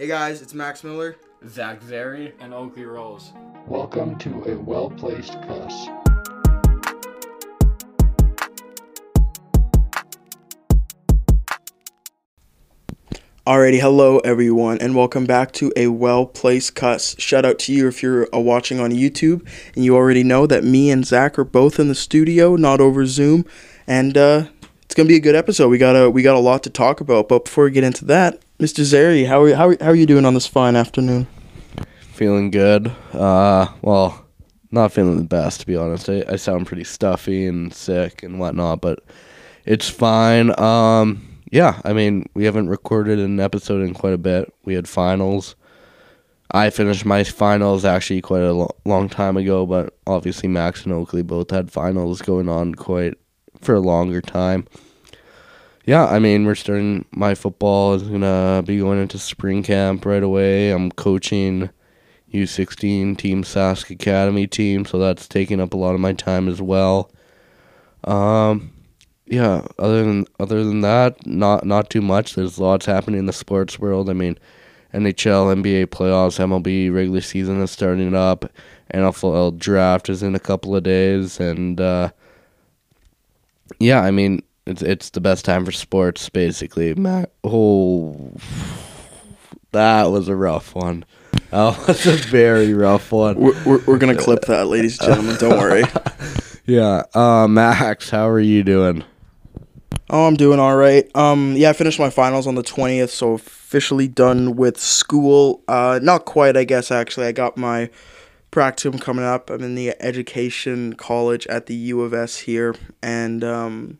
Hey guys, it's Max Miller. Zach Zary. and Oakley Rose. Welcome to a well placed cuss. Alrighty, hello everyone, and welcome back to a well placed cuss. Shout out to you if you're uh, watching on YouTube, and you already know that me and Zach are both in the studio, not over Zoom, and uh, it's gonna be a good episode. We got a we got a lot to talk about, but before we get into that, Mr. Zary, how are how are, how are you doing on this fine afternoon? Feeling good. Uh, well, not feeling the best to be honest. I, I sound pretty stuffy and sick and whatnot, but it's fine. Um, yeah, I mean, we haven't recorded an episode in quite a bit. We had finals. I finished my finals actually quite a lo- long time ago, but obviously Max and Oakley both had finals going on quite for a longer time. Yeah, I mean, we're starting. My football is gonna be going into spring camp right away. I'm coaching U16 Team Sask Academy team, so that's taking up a lot of my time as well. Um, yeah. Other than other than that, not not too much. There's lots happening in the sports world. I mean, NHL, NBA playoffs, MLB regular season is starting up. NFL draft is in a couple of days, and uh, yeah, I mean it's it's the best time for sports basically. Ma- oh, that was a rough one. That was a very rough one. We're, we're, we're gonna clip that, ladies and gentlemen. Don't worry. Yeah, uh, Max, how are you doing? Oh, I'm doing all right. Um, yeah, I finished my finals on the 20th, so officially done with school. Uh, not quite, I guess. Actually, I got my practicum coming up. I'm in the education college at the U of S here, and um,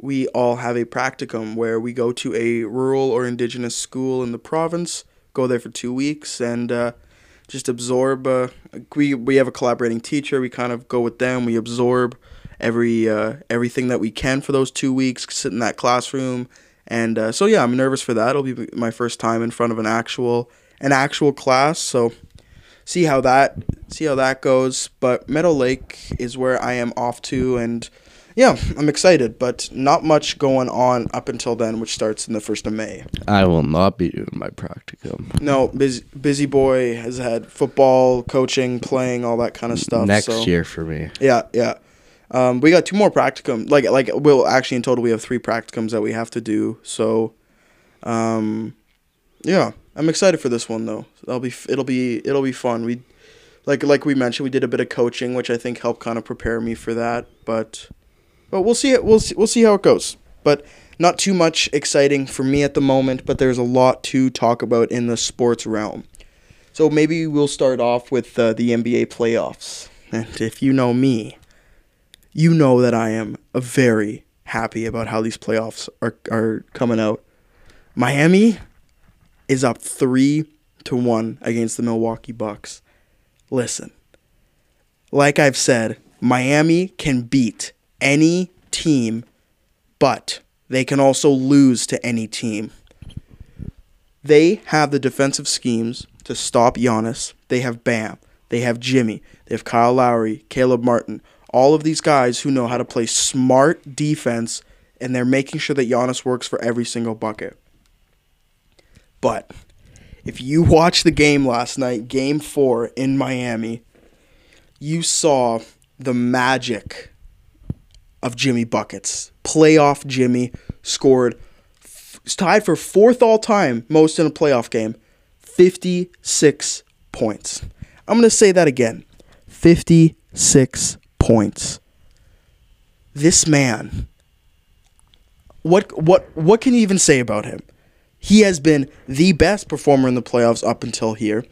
we all have a practicum where we go to a rural or indigenous school in the province, go there for two weeks, and uh, just absorb. Uh, we we have a collaborating teacher. We kind of go with them. We absorb every uh, everything that we can for those two weeks. Sit in that classroom, and uh, so yeah, I'm nervous for that. It'll be my first time in front of an actual an actual class. So see how that see how that goes. But Meadow Lake is where I am off to, and yeah, I'm excited. But not much going on up until then, which starts in the first of May. I will not be doing my practicum No, busy, busy boy has had football, coaching, playing, all that kind of stuff. next so- year for me. Yeah, yeah. Um, we got two more practicum. Like, like, well, actually, in total, we have three practicums that we have to do. So, um, yeah, I'm excited for this one though. That'll be, it'll be, it'll be fun. We, like, like we mentioned, we did a bit of coaching, which I think helped kind of prepare me for that. But, but we'll see it. We'll see, we'll see how it goes. But not too much exciting for me at the moment. But there's a lot to talk about in the sports realm. So maybe we'll start off with uh, the NBA playoffs. And if you know me, you know that I am very happy about how these playoffs are are coming out. Miami is up 3 to 1 against the Milwaukee Bucks. Listen. Like I've said, Miami can beat any team, but they can also lose to any team. They have the defensive schemes to stop Giannis. They have Bam. They have Jimmy. They have Kyle Lowry, Caleb Martin. All of these guys who know how to play smart defense, and they're making sure that Giannis works for every single bucket. But if you watch the game last night, game four in Miami, you saw the magic of Jimmy Buckets. Playoff Jimmy scored, f- tied for fourth all time most in a playoff game, 56 points. I'm going to say that again 56 points. This man, what, what, what can you even say about him? He has been the best performer in the playoffs up until here.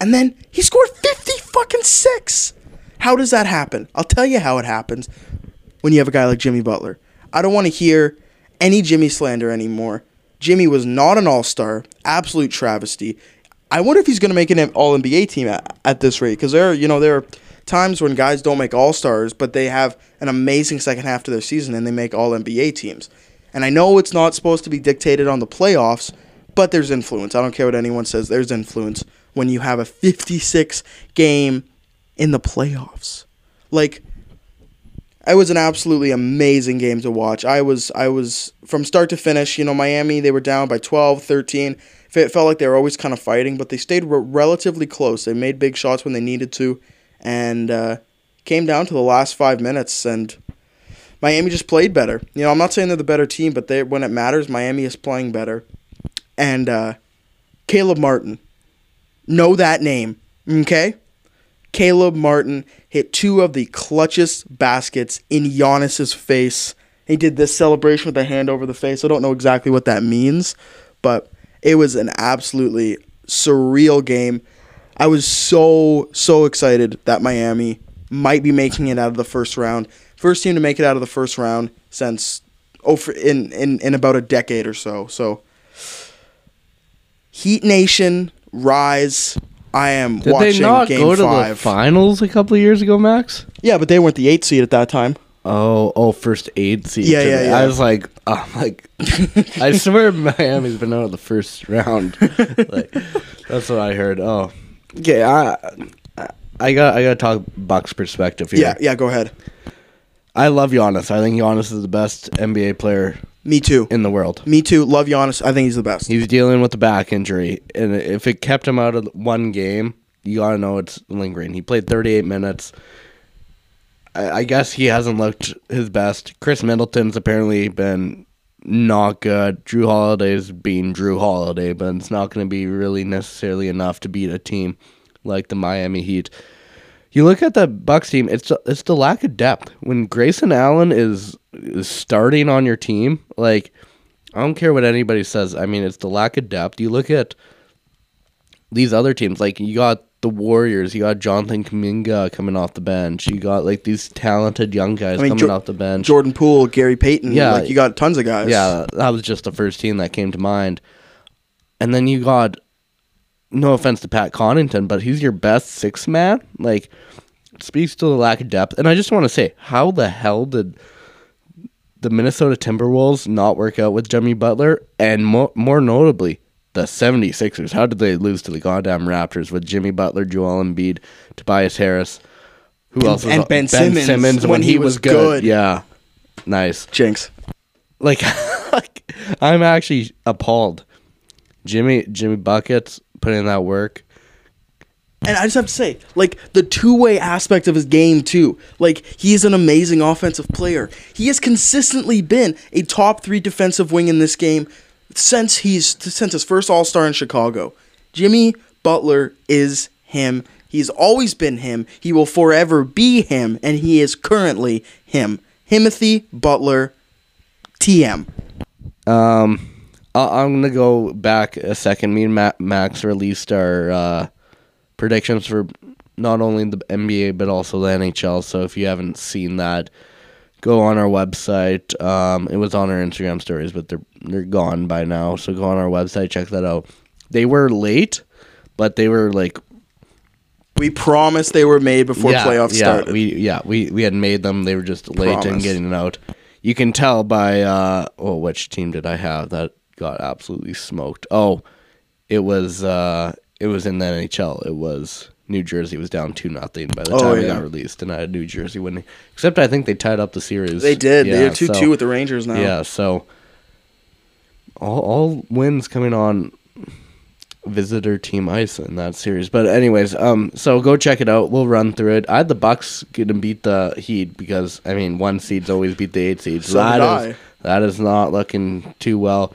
And then he scored 50 fucking six. How does that happen? I'll tell you how it happens when you have a guy like Jimmy Butler. I don't want to hear any Jimmy slander anymore. Jimmy was not an all star, absolute travesty. I wonder if he's going to make an All NBA team at, at this rate because there, are, you know, there are times when guys don't make All Stars, but they have an amazing second half to their season and they make All NBA teams. And I know it's not supposed to be dictated on the playoffs, but there's influence. I don't care what anyone says. There's influence when you have a 56 game in the playoffs. Like it was an absolutely amazing game to watch. I was I was from start to finish, you know, Miami they were down by 12, 13 it felt like they were always kind of fighting, but they stayed re- relatively close. They made big shots when they needed to, and uh, came down to the last five minutes, and Miami just played better. You know, I'm not saying they're the better team, but they when it matters, Miami is playing better. And uh, Caleb Martin, know that name, okay? Caleb Martin hit two of the clutchest baskets in Giannis's face. He did this celebration with a hand over the face. I don't know exactly what that means, but it was an absolutely surreal game. I was so so excited that Miami might be making it out of the first round. First team to make it out of the first round since oh for, in, in in about a decade or so. So Heat Nation rise. I am Did watching they not game go to five. the finals a couple of years ago, Max? yeah, but they weren't the eight seed at that time. Oh, oh, first eight seed. Yeah, yeah, yeah. I was like, oh, like, I swear Miami's been out of the first round. like, that's what I heard. Oh, okay. I, I- I got, I got to talk Bucks perspective here. Yeah, yeah. Go ahead. I love Giannis. I think Giannis is the best NBA player Me too. in the world. Me too. Love Giannis. I think he's the best. He's dealing with the back injury, and if it kept him out of one game, you gotta know it's lingering. He played 38 minutes. I, I guess he hasn't looked his best. Khris Middleton's apparently been not good. Jrue Holiday's Jrue Holiday, but it's not going to be really necessarily enough to beat a team like the Miami Heat. You look at the Bucks team; it's it's the lack of depth. When Grayson Allen is is starting on your team, like I don't care what anybody says. I mean, it's the lack of depth. You look at these other teams, like you got the Warriors, you got Jonathan Kuminga coming off the bench, you got like these talented young guys I mean, coming Jo- off the bench. Jordan Poole, Gary Payton. Yeah. like you got tons of guys. Yeah, that was just the first team that came to mind. And then you got, no offense to Pat Connaughton, but he's your best six man. Like, speaks to the lack of depth. And I just want to say, how the hell did the Minnesota Timberwolves not work out with Jimmy Butler? And mo- more notably, the 76ers. How did they lose to the goddamn Raptors with Jimmy Butler, Joel Embiid, Tobias Harris? Who And- else was and on- Ben Simmons when, when he he was was good. good. Yeah. Nice Jinx. like, like I'm actually appalled. Jimmy Jimmy buckets putting in that work. And I just have to say, like the two-way aspect of his game too. Like he is an amazing offensive player. He has consistently been a top three defensive wing in this game since he's since his first All Star in Chicago. Jimmy Butler is him. He's always been him. He will forever be him, and he is currently him. Timothy Butler, TM. Um, I- I'm gonna go back a second. Me and Ma- Max released our uh, predictions for not only the NBA but also the NHL. So if you haven't seen that, go on our website. Um, it was on our Instagram stories, but they're they're gone by now. So go on our website, check that out. They were late, but they were like We promised they were made before playoffs yeah, started. We yeah, we we had made them. They were just late in getting it out. You can tell by uh oh, which team did I have that got absolutely smoked? Oh, it was uh it was in the NHL. It was New Jersey was down two nothing by the Oh, time it yeah. got released, and I had New Jersey winning. Except I think they tied up the series. they did. Yeah, They're two so- two with the Rangers now. Yeah, so all all wins coming on visitor team ice in that series. But anyways, um so go check it out. We'll run through it. I had the Bucks gonna beat the Heat because I mean one seeds always beat the eight seeds. So That is- that is not looking too well.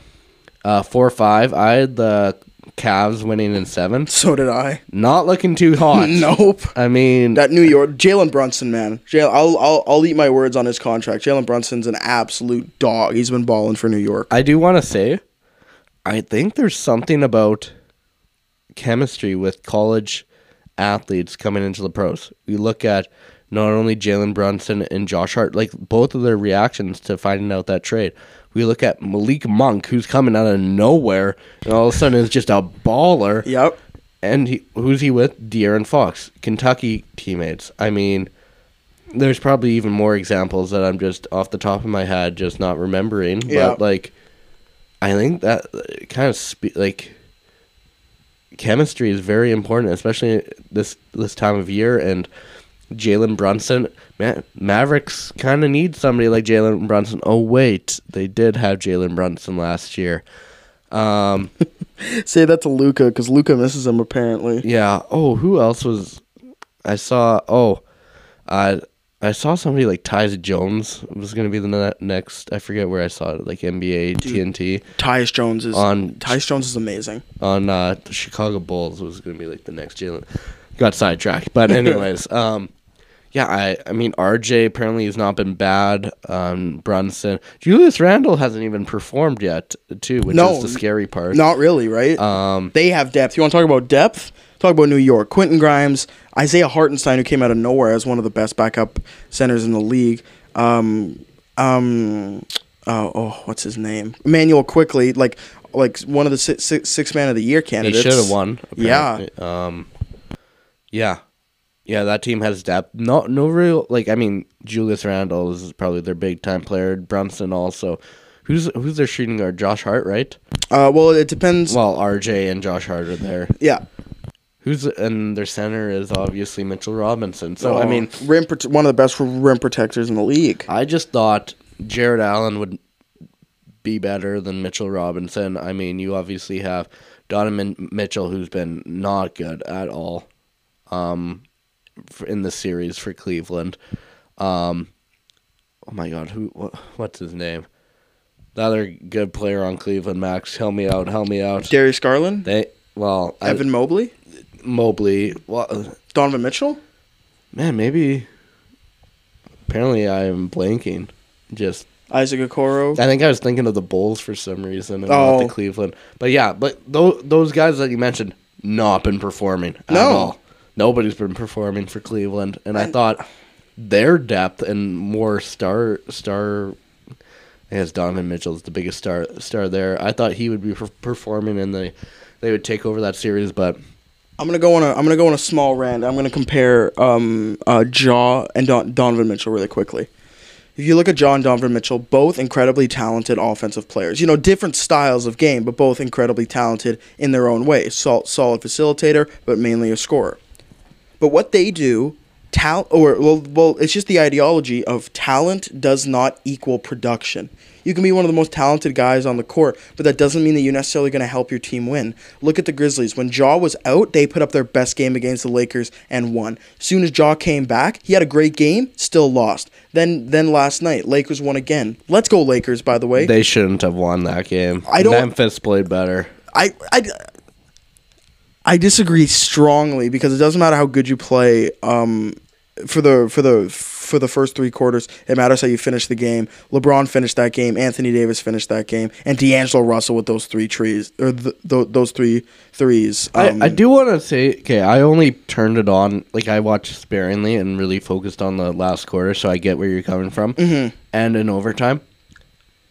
Uh four five. I had the Cavs winning in seven. So did I. Not looking too hot. Nope. I mean That New York Jalen Brunson, man. Jalen, I'll, I'll I'll eat my words on his contract. Jalen Brunson's an absolute dog. He's been balling for New York. I do want to say, I think there's something about chemistry with college athletes coming into the pros. We look at not only Jalen Brunson and Josh Hart, like both of their reactions to finding out that trade. We look at Malik Monk, who's coming out of nowhere, and all of a sudden is just a baller. Yep. And he, who's he with? De'Aaron Fox, Kentucky teammates. I mean, there's probably even more examples that I'm just off the top of my head just not remembering. Yeah. But like, I think that uh, kind of spe- like chemistry is very important, especially this this time of year. And Jalen Brunson, Ma- Mavericks kind of need somebody like Jalen Brunson. Oh wait, they did have Jalen Brunson last year. Um, Say that to Luka because Luka misses him apparently. yeah. Oh, who else was? I saw. Oh, uh, I saw somebody like Tyus Jones was gonna be the ne- next. I forget where I saw it. Like NBA TNT Tyus Jones is on Tyus Jones is amazing. on uh, the Chicago Bulls was going to be like the next Jalen. Got sidetracked, but anyways, um, yeah, I I mean RJ apparently has not been bad. Um, Brunson, Julius Randle hasn't even performed yet, too, which No, is the scary part. Not really, right? Um, they have depth. You want to talk about depth? Talk about New York. Quentin Grimes, Isaiah Hartenstein, who came out of nowhere as one of the best backup centers in the league. Um, um, oh, oh, what's his name? Immanuel Quickley, like like one of the six, six, six man of the year candidates. he should have won. Yeah. Um, yeah, yeah, that team has depth. No, no real like. I mean, Julius Randle is probably their big time player. Brunson also. Who's who's their shooting guard? Josh Hart, right? Uh, well, it depends. Well, RJ and Josh Hart are there. yeah. Who's and their center is obviously Mitchell Robinson. So I Oh, mean, rim prote- one of the best rim protectors in the league. I just thought Jarrett Allen would be better than Mitchell Robinson. I mean, you obviously have Donovan Mitchell, who's been not good at all, um, in the series for Cleveland. Um, oh my God, who? What, what's his name? Another good player on Cleveland, Max. Help me out. Help me out. Darius Garland, They well, I- Evan Mobley, Mobley. Well, uh, Donovan Mitchell. man, maybe. Apparently, I am blanking. Just Isaac Okoro. I think I was thinking of the Bulls for some reason and Oh. not the Cleveland. But yeah, but those those guys that you mentioned not been performing at No. all. Nobody's been performing for Cleveland, and I thought their depth and more star star. I guess Donovan is the biggest star star there. I thought he would be per- performing and they they would take over that series, but I'm gonna go on a I'm gonna go on a small rant. I'm gonna compare um uh Ja and Don- Donovan Mitchell really quickly. If you look at John Donovan Mitchell, both incredibly talented offensive players. You know, different styles of game, but both incredibly talented in their own way. Sol- solid facilitator, but mainly a scorer. But what they do, tal or well, well, it's just the ideology of talent does not equal production. You can be one of the most talented guys on the court, but that doesn't mean that you're necessarily going to help your team win. Look at the Grizzlies. When Ja was out, they put up their best game against the Lakers and won. As soon as Ja came back, he had a great game, still lost. Then then last night, Lakers won again. Let's go Lakers, by the way. they shouldn't have won that game. I don't- Memphis played better. I, I, I disagree strongly because it doesn't matter how good you play. Um, for the for the for the first three quarters, it matters how you finish the game. LeBron finished that game. Anthony Davis finished that game, and D'Angelo Russell with those three trees or th- th- those three threes. Um, I, I do want to say, okay, I only turned it on, like I watched sparingly and really focused on the last quarter, so I get where you're coming from. Mm-hmm. And in overtime,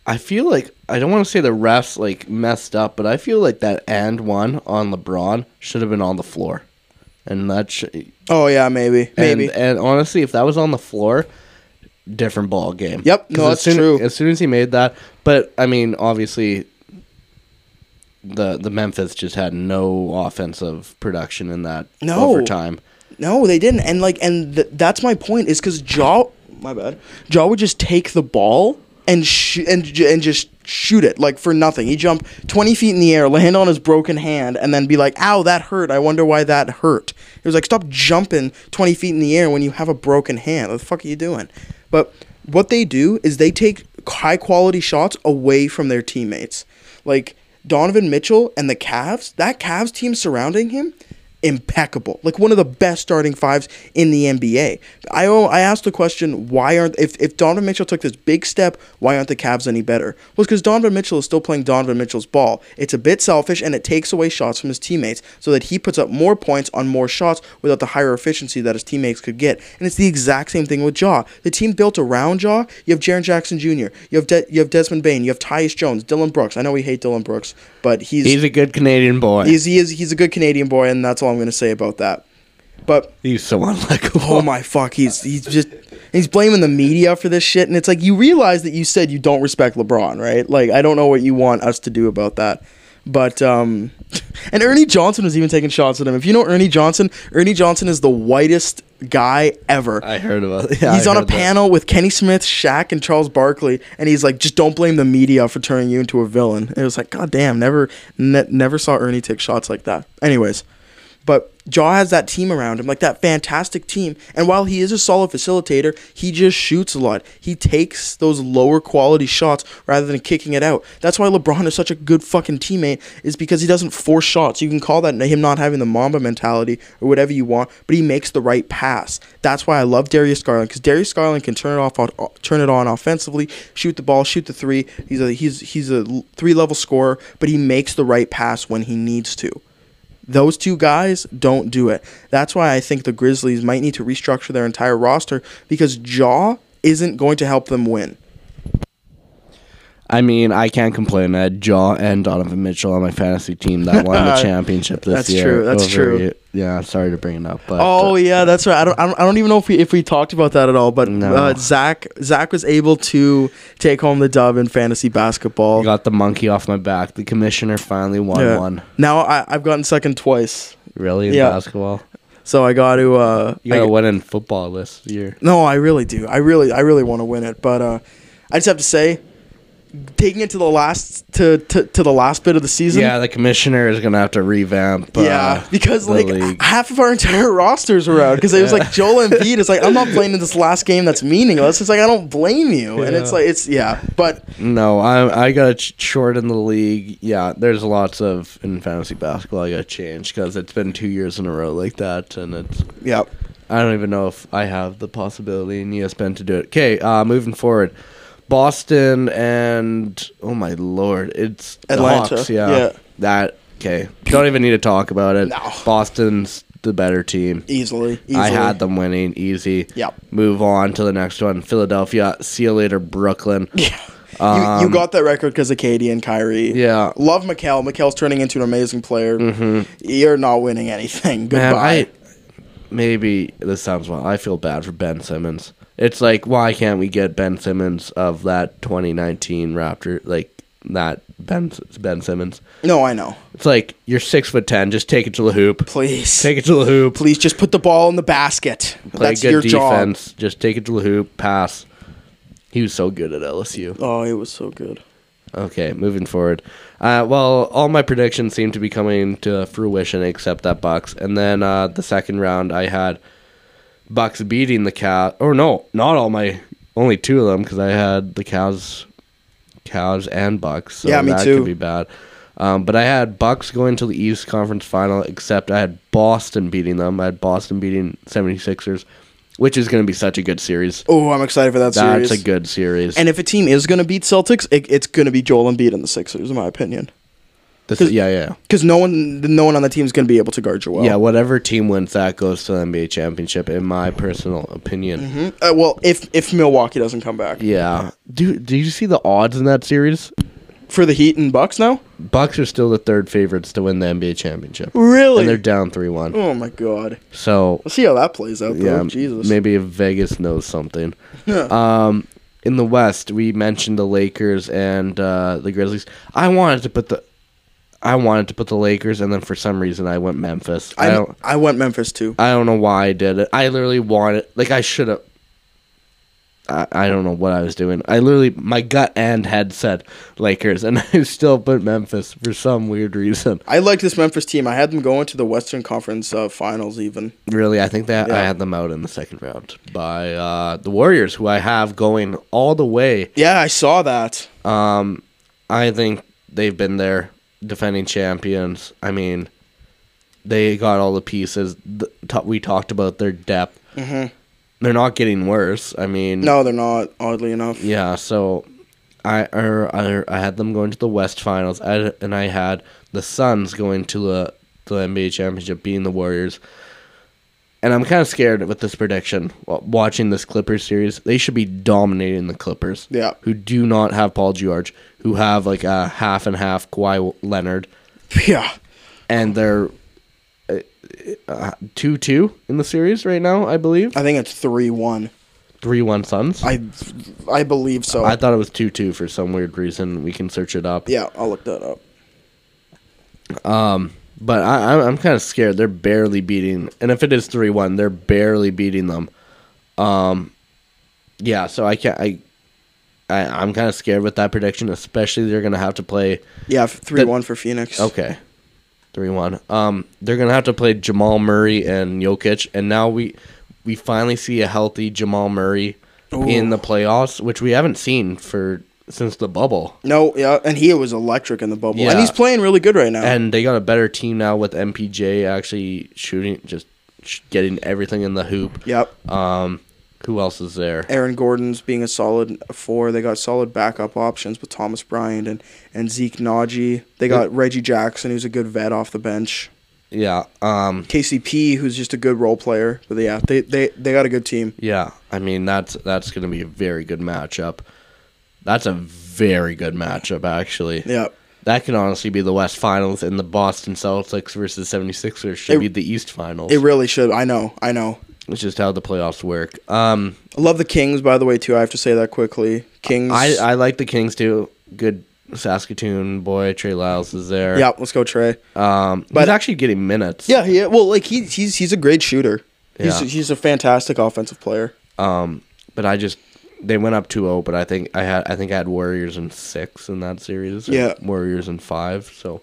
I feel like I don't want to say the refs like messed up, but I feel like that and one on LeBron should have been on the floor, and that sh- Oh yeah, maybe maybe. And, and honestly, if that was on the floor, different ball game. Yep, no, as that's soon, true. As soon as he made that, but I mean, obviously, the the Memphis just had no offensive production in that No. overtime. No, they didn't. And like, and th- that's my point is because Ja, my bad, Ja would just take the ball and sh- and and just shoot it like for nothing. He jump twenty feet in the air, land on his broken hand, and then be like, "Ow, that hurt. I wonder why that hurt." It was like, stop jumping twenty feet in the air when you have a broken hand. What the fuck are you doing? But what they do is they take high quality shots away from their teammates. Like Donovan Mitchell and the Cavs, that Cavs team surrounding him, impeccable. Like one of the best starting fives in the NBA. I I asked the question, why aren't if, if Donovan Mitchell took this big step, why aren't the Cavs any better? Well, because Donovan Mitchell is still playing Donovan Mitchell's ball. It's a bit selfish and it takes away shots from his teammates so that he puts up more points on more shots without the higher efficiency that his teammates could get. And it's the exact same thing with Ja. The team built around Ja, you have Jaren Jackson Jr., you have De- you have Desmond Bane, you have Tyus Jones, Dillon Brooks. I know we hate Dillon Brooks, but he's He's a good Canadian boy. He's he is he's a good Canadian boy, and that's all I'm gonna say about that. But He's so unlikable. oh my fuck, he's he's just he's blaming the media for this shit, and it's like you realize that you said you don't respect LeBron, right? Like I don't know what you want us to do about that, But um, and Ernie Johnson was even taking shots at him. If you know Ernie Johnson, Ernie Johnson is the whitest guy ever. I heard about. Yeah, he's I on a heard that. panel with Kenny Smith, Shaq, and Charles Barkley, and he's like, "Just don't blame the media for turning you into a villain." And it was like, God damn, never, ne- never saw Ernie take shots like that. Anyways, but Ja has that team around him, like that fantastic team. And while he is a solid facilitator, he just shoots a lot. He takes those lower quality shots rather than kicking it out. That's why LeBron is such a good fucking teammate, is because he doesn't force shots. You can call that him not having the Mamba mentality or whatever you want, but he makes the right pass. That's why I love Darius Garland, because Darius Garland can turn it off, turn it on offensively, shoot the ball, shoot the three. He's a he's he's a three level scorer, but he makes the right pass when he needs to. Those two guys don't do it. That's why I think the Grizzlies might need to restructure their entire roster because Ja isn't going to help them win. I mean, I can't complain. I had Ja and Donovan Mitchell on my fantasy team that won the championship this That's year. That's true, that's true. Yeah, sorry to bring it up, but Oh uh, yeah, that's right. I don't, I don't, I don't even know if we if we talked about that at all. But No. uh, Zach Zach was able to take home the dub in fantasy basketball. Got the monkey off my back. The commissioner finally won Yeah. one. Now I, I've gotten second twice, Really in Yeah. basketball? so I got to. Uh, You got I- to win in football this year. No, I really do. I really, I really want to win it. But uh, I just have to say, taking it to the last to, to, to the last bit of the season. Yeah, the commissioner is gonna have to revamp. uh, Yeah, because like league. half of our entire rosters were out because it was like Joel Embiid is like I'm not playing in this last game that's meaningless. It's like I don't blame you, and it's like it's yeah, but No, I I got to ch- shorten the league. Yeah, there's lots of in fantasy basketball I got to change because it's been two years in a row like that, and it's yeah, I don't even know if I have the possibility in ESPN to do it. Okay, uh, moving forward, Boston and oh my lord, it's Atlanta, Hawks, yeah, yeah. that okay. Don't even need to talk about it. No. Boston's the better team. easily, easily. I had them winning easy. Yep. Move on to the next one. Philadelphia. See you later, Brooklyn. Yeah. Um, you, you got that record because of Katie and Kyrie. Yeah. Love Mikal. Mikal's turning into an amazing player. You're not winning anything. Goodbye. Man, I maybe this sounds well. I feel bad for Ben Simmons. It's like why can't we get Ben Simmons of that 2019 Raptor like that Ben Ben Simmons? no, I know. It's like you're six foot ten. Just take it to the hoop. Please. Take it to the hoop. Please just put the ball in the basket. Play That's good your job. Just take it to the hoop. Pass. He was so good at LSU. Oh, he was so good. Okay, moving forward. Uh, well, all my predictions seem to be coming to fruition except that Bucks. And then uh, the second round, I had Bucks beating the Cavs. Or no, not all my, only two of them because I had the Cavs, Cavs and Bucks. So Yeah, me that too. Could be bad. Um, but I had Bucks going to the East Conference Final, except I had Boston beating them. I had Boston beating 76ers, which is going to be such a good series. Oh, I'm excited for that That's series. That's a good series. and if a team is going to beat Celtics, it, it's going to be Joel Embiid and the Sixers, in my opinion. This- yeah, yeah. Because no one, no one on the team is going to be able to guard Joel. Yeah, whatever team wins that goes to the NBA championship, in my personal opinion. Mhm. Uh, well, if if Milwaukee doesn't come back Yeah. Do Did you see the odds in that series? for the Heat and Bucks now, Bucks are still the third favorites to win the NBA championship, really? and they're down three one. oh my god. So Let's see how that plays out. Though. yeah, Jesus. maybe if Vegas knows something. Yeah. Um, in the West, we mentioned the Lakers and uh, the Grizzlies. I wanted to put the. I wanted to put the Lakers, and then for some reason I went Memphis. I, I, don't. I went Memphis too. I don't know why I did it. I literally wanted, like, I should have. I, I don't know what I was doing. I literally, my gut and head said Lakers, and I still put Memphis for some weird reason. I like this Memphis team. I had them going to the Western Conference uh, Finals even. Really, I think that I had them out in the second round by uh, the Warriors, who I have going all the way. Yeah, I saw that. Um, I think they've been there, defending champions. I mean, they got all the pieces. The, ta- we talked about their depth. Mhm. They're not getting worse. I mean, No, they're not. Oddly enough. Yeah, so I or, I I had them going to the West Finals, I, and I had the Suns going to the the NBA championship, being the Warriors. And I'm kind of scared with this prediction. Watching this Clippers series, they should be dominating the Clippers. Yeah. who do not have Paul George, who have like a half and half Kawhi Leonard, Yeah. and they're two two in the series right now. I believe I think it's three one. three one Suns. I I believe so. I thought it was two two for some weird reason. We can search it up. yeah, I'll look that up. Um, but I, I'm- I'm kind of scared. They're barely beating, and if it is three one, they're barely beating them. Um, yeah. So I can't. I, I I'm kind of scared with that prediction, especially they're gonna have to play. Yeah, three one for Phoenix. Okay, three one. Um, they're gonna have to play Jamal Murray and Jokic, and now we we finally see a healthy Jamal Murray in the playoffs, which we haven't seen for since the bubble. No, yeah, and he was electric in the bubble, Yeah. and he's playing really good right now. And they got a better team now with MPJ actually shooting, just sh- getting everything in the hoop. yep, Um, who else is there? Aaron Gordon's being a solid four. They got solid backup options with Thomas Bryant and, and Zeke Nnaji. They got Reggie Jackson, who's a good vet off the bench. Yeah. Um, KCP, who's just a good role player. But yeah, they they, they got a good team. yeah. I mean, that's that's going to be a very good matchup. That's a very good matchup, actually. Yep. That can honestly be the West Finals, and the Boston Celtics versus 76ers should It- be the East Finals. it really should. I know, I know. It's just how the playoffs work. Um, I love the Kings, by the way, too. I have to say that quickly. Kings. I, I like the Kings too. Good Saskatoon boy. Trey Lyles is there. yeah, let's go, Trey. Um, But- he's actually getting minutes. Yeah, yeah. Well, like he, he's he's a great shooter. He's Yeah. he's a fantastic offensive player. Um, but I just they went up 2-0, but I think I had I think I had Warriors in six in that series. Yeah. Warriors in five. So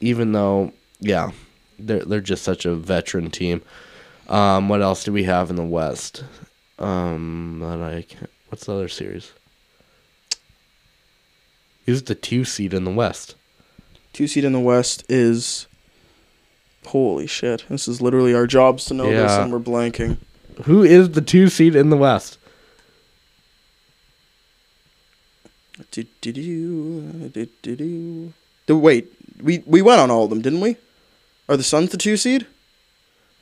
even though, yeah, they're they're just such a veteran team. Um, what else do we have in the West? Um, that I can't, what's the other series? Who's the two seed in the West? Two seed in the West is. Holy shit! This is literally our jobs to know this, and we're blanking. Who is the two seed in the West? Do, do, do, do, do, do. Do- Wait, we we went on all of them, didn't we? Are the Suns the two seed?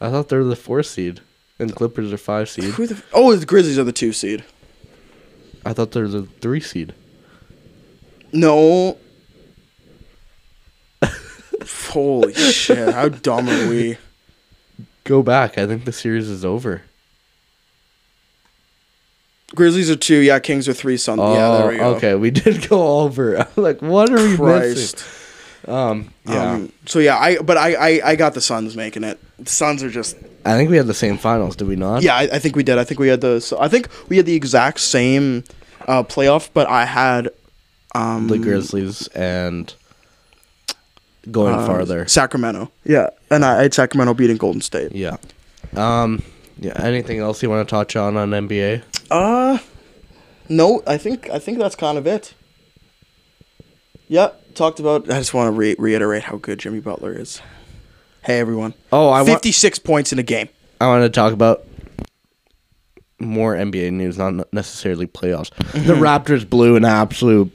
I thought they were the four seed, and Clippers are five seed. Who the? Oh, the Grizzlies are the two seed. I thought they were the three seed. No. Holy shit! How dumb are we? Go back. I think the series is over. Grizzlies are two. Yeah, Kings are three. Suns. yeah, there we go. Oh, Okay, we did go over. Like, what are we Christ. missing? Um, yeah, Um, so yeah, I but I, I I got the Suns making it. The Suns are just I think we had the same finals, did we not? yeah. I, I think we did. I think we had the. So I think we had the exact same uh, playoff, but I had um, the Grizzlies and going uh, farther. Sacramento. Yeah, and I, I had Sacramento beating Golden State. Yeah. Um. Yeah. Anything else you want to touch on on NBA? Uh, no, I think I think that's kind of it. Yeah, talked about. I just want to re- reiterate how good Jimmy Butler is. Hey everyone, Oh, I want. fifty-six points in a game. I want to talk about more NBA news, not necessarily playoffs. The Raptors blew an absolute.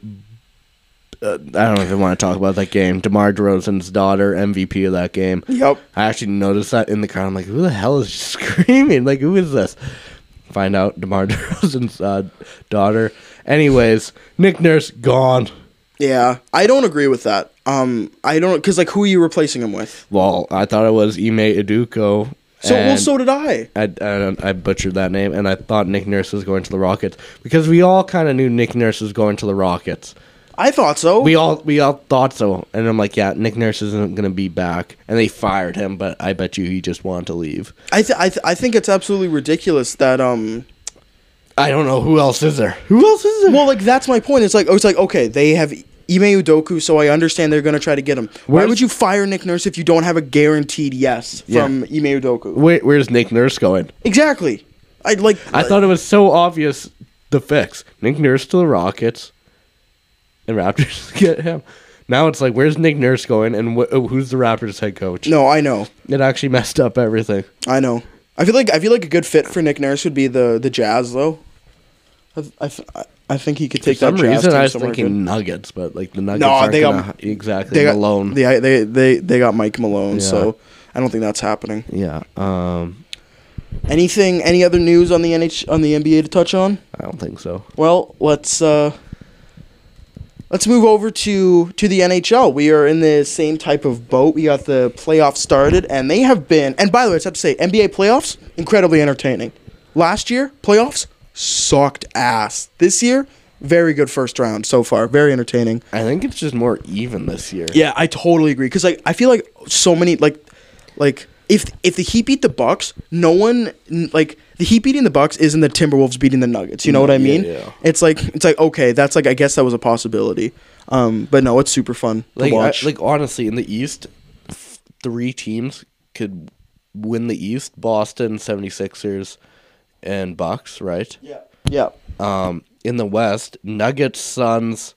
Uh, I don't even want to talk about that game. DeMar DeRozan's daughter, MVP of that game. Yep. I actually noticed that in the car. I'm like, who the hell is screaming? Like, who is this? Find out DeMar DeRozan's uh, daughter. Anyways, Nick Nurse gone. Yeah, I don't agree with that. Um, I don't because like who are you replacing him with? Well, I thought it was Ime Iduko. So well, so did I. I, I, I butchered that name, and I thought Nick Nurse was going to the Rockets because we all kind of knew Nick Nurse was going to the Rockets. I thought so. We all we all thought so, and I'm like, yeah, Nick Nurse isn't going to be back, and they fired him. But I bet you he just wanted to leave. I th- I, th- I think it's absolutely ridiculous that um. I don't know who else is there. Who else is there? Well, like that's my point. It's like oh, it's like okay, they have Ime Udoka, so I understand they're gonna try to get him. Why would you fire Nick Nurse if you don't have a guaranteed yes Yeah. from Ime Udoka? Wait, where's Nick Nurse going? Exactly. I like. I thought it was so obvious the fix. Nick Nurse to the Rockets, and Raptors get him. Now it's like, where's Nick Nurse going, and wh- who's the Raptors head coach? No, I know. It actually messed up everything. I know. I feel like I feel like a good fit for Nick Nurse would be the the Jazz though. I I, th- I- think he could For take some that Jazz reason, I was thinking good. Nuggets, but like the Nuggets No, they got- exactly They got Malone. They, they they they got Mike Malone, Yeah. so I don't think that's happening. yeah, um, Anything? Any other news on the NH on the NBA to touch on? I don't think so. Well, let's uh, let's move over to to the NHL. We are in the same type of boat. We got the playoffs started, and they have been. And by the way, I have to say, NBA playoffs incredibly entertaining. Last year, playoffs sucked ass. This year, Very good first round so far. Very entertaining. I think it's just more even this year. Yeah, I totally agree. Cause like I feel like so many like like if if the Heat beat the Bucks, no one like the Heat beating the Bucks isn't the Timberwolves beating the Nuggets. You know what I mean? yeah. It's like it's like okay, that's like I guess that was a possibility. Um, but no, it's super fun to Like, I, watch. like honestly, in the East, three teams could win the East: Boston, 76ers, and Bucks. Right. yeah, yeah, Um, in the West, Nuggets, Suns,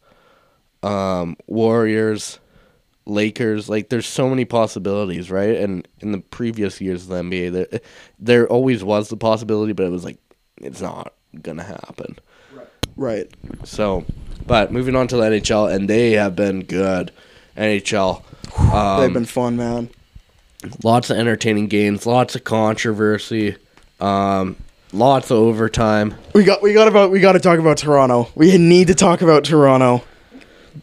um, Warriors, Lakers. Like, there's so many possibilities, right? And in the previous years of the NBA, there there always was the possibility, but it was like it's not gonna happen. right. right. So, but moving on to the NHL, and they have been good. NHL. Um, They've been fun, man. lots of entertaining games, lots of controversy, um, lots of overtime. We got we got about we got to talk about Toronto. We need to talk about Toronto.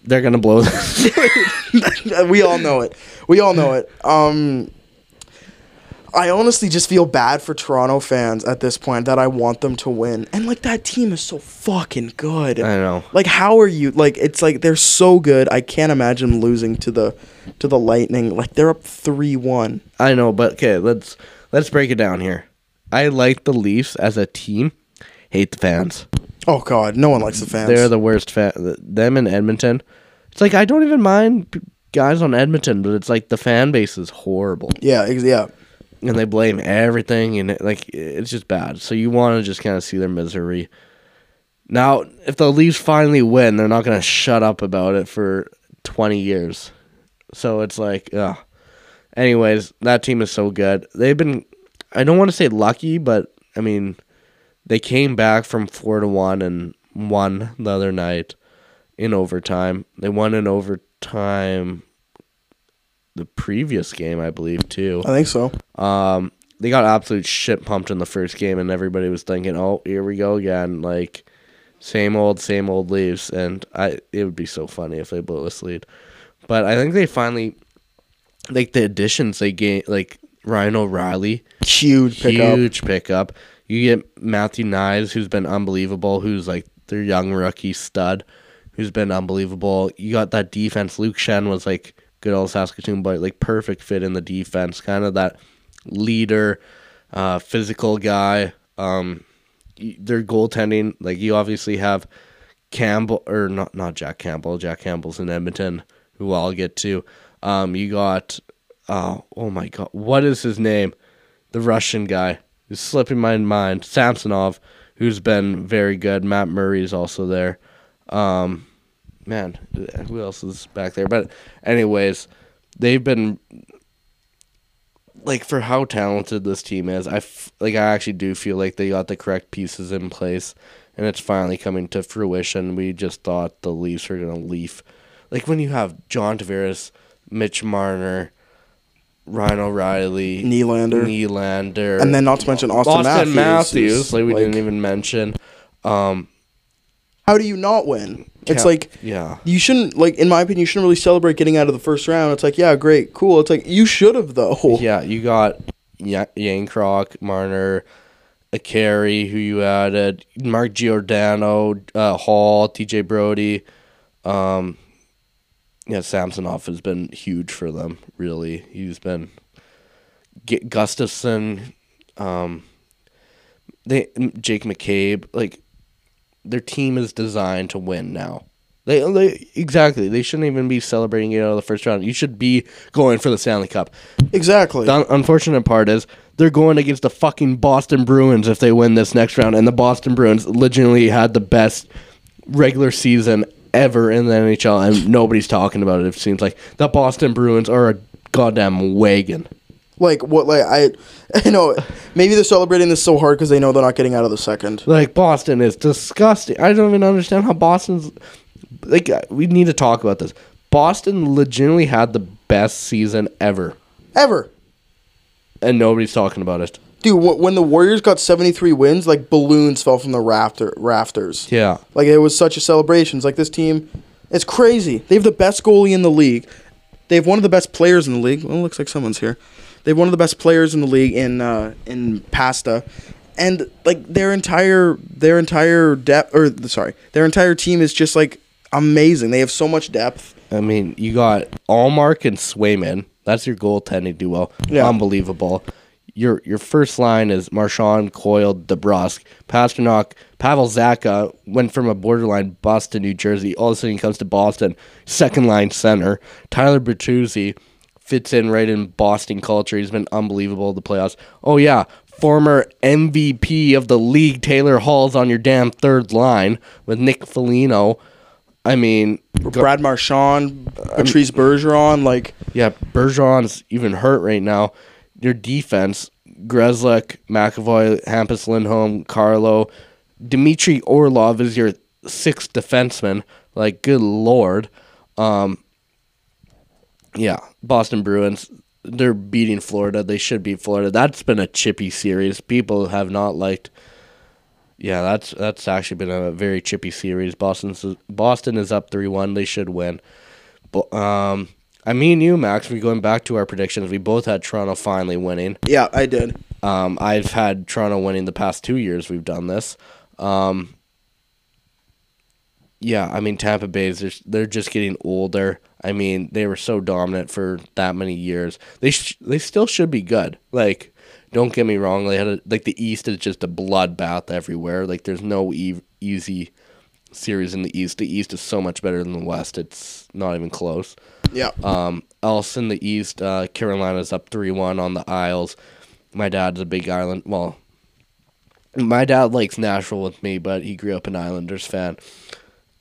They're gonna blow we all know it. We all know it. Um, I honestly just feel bad for Toronto fans at this point that I want them to win. And like that team is so fucking good. I know. Like how are you like it's like they're so good. I can't imagine losing to the to the Lightning. Like they're up 3-1. I know, but okay, let's let's break it down here. I like the Leafs as a team. Hate the fans. Oh god, no one likes the fans. They're the worst fan. Them in Edmonton. It's like I don't even mind p- guys on Edmonton, but it's like the fan base is horrible, yeah, ex- yeah. and they blame everything, and it, like it's just bad. So you want to just kind of see their misery. Now, if the Leafs finally win, they're not going to shut up about it for twenty years. So it's like, ugh. Anyways, that team is so good. They've been, I don't want to say lucky, but I mean, they came back from four to one and won the other night in overtime. They won in overtime the previous game, I believe, too. I think so. Um, they got absolute shit pumped in the first game, and everybody was thinking, "Oh, here we go again." Like same old, same old Leafs, and I it would be so funny if they blew this lead. But I think they finally, like the additions they gained, like Ryan O'Reilly, Huge pickup. huge pickup. You get Matthew Knies, who's been unbelievable, who's like their young rookie stud, who's been unbelievable. You got that defense. Luke Schenn was like good old Saskatoon boy, like perfect fit in the defense, kind of that leader, uh, physical guy. Um, their goaltending, like you obviously have Campbell or not not Jack Campbell. Jack Campbell's in Edmonton, who I'll get to. Um, you got oh oh my god, what is his name? The Russian guy who's slipping my mind. Samsonov, who's been very good. Matt Murray is also there. Um, man, who else is back there? But anyways, they've been like for how talented this team is. I f- like I actually do feel like they got the correct pieces in place, and it's finally coming to fruition. We just thought the Leafs were gonna leaf, like when you have John Tavares, Mitch Marner, Ryan O'Reilly, Nylander. Nylander, And then not to mention Austin, Auston Matthews. Matthews, is, like we didn't even mention. Um, How do you not win? It's like yeah, you shouldn't like in my opinion you shouldn't really celebrate getting out of the first round. It's like, yeah, great, cool. It's like you should have though. yeah. You got ya- Jarnkrok, Marner, Acciari, who you added, Mark Giordano, uh, Hall, T.J. Brodie. Um, yeah, Samsonov has been huge for them. Really, he's been G- Gustafsson, um, they Jake McCabe. Like their team is designed to win now. They, they exactly. They shouldn't even be celebrating it out of the first round. You should be going for the Stanley Cup. Exactly. The un- unfortunate part is they're going against the fucking Boston Bruins if they win this next round, and the Boston Bruins legitimately had the best regular season ever in the NHL, and nobody's talking about it. It seems like the Boston Bruins are a goddamn wagon. Like what? Like I, I know maybe they're celebrating this so hard because they know they're not getting out of the second. Like Boston is disgusting. I don't even understand how Boston's like. uh, We need to talk about this. Boston legitimately had the best season ever, Ever, and nobody's talking about it. Dude. wh- When the Warriors got seventy three wins, like balloons fell from the rafter rafters. Yeah, Like it was such a celebration. It's like this team, it's crazy. They have the best goalie in the league. They have one of the best players in the league. Well, it looks like someone's here. They have one of the best players in the league in uh, in Pasta, and like their entire their entire depth or sorry their entire team is just like amazing. They have so much depth. I mean, you got Ullmark and Swayman. That's your goaltending duo. Yeah. Unbelievable. Your your first line is Marchand, Coyle, DeBrusk, Pastrnak, Pavel Zacha went from a borderline bust to New Jersey. All of a sudden he comes to Boston, second line center. Tyler Bertuzzi fits in right in Boston culture. He's been unbelievable the playoffs. Oh yeah, former MVP of the league Taylor Hall's on your damn third line with Nick Foligno. I mean, Brad Marchand, Patrice Bergeron, like yeah, Bergeron's even hurt right now. Your defense, Grzelcyk, McAvoy, Hampus Lindholm, Carlo, Dmitry Orlov is your sixth defenseman. Like, good lord. Um, yeah, Boston Bruins, they're beating Florida. They should beat Florida. That's been a chippy series. People have not liked. Yeah, that's that's actually been a very chippy series. Boston's Boston is up three one. They should win. But um, I mean, you Max. We're going back to our predictions. We both had Toronto finally winning. yeah, I did. Um, I've had Toronto winning the past two years. We've done this. Um, yeah, I mean Tampa Bay is just, they're just getting older. I mean they were so dominant for that many years. They sh- they still should be good. Like don't get me wrong. They had a, like the East is just a bloodbath everywhere. Like there's no e- easy series in the East. The East is so much better than the West. It's not even close. Yeah, Um, else in the East, uh, Carolina's up three one on the Isles. My dad's a big Island. Well, my dad likes Nashville with me, but he grew up an Islanders fan.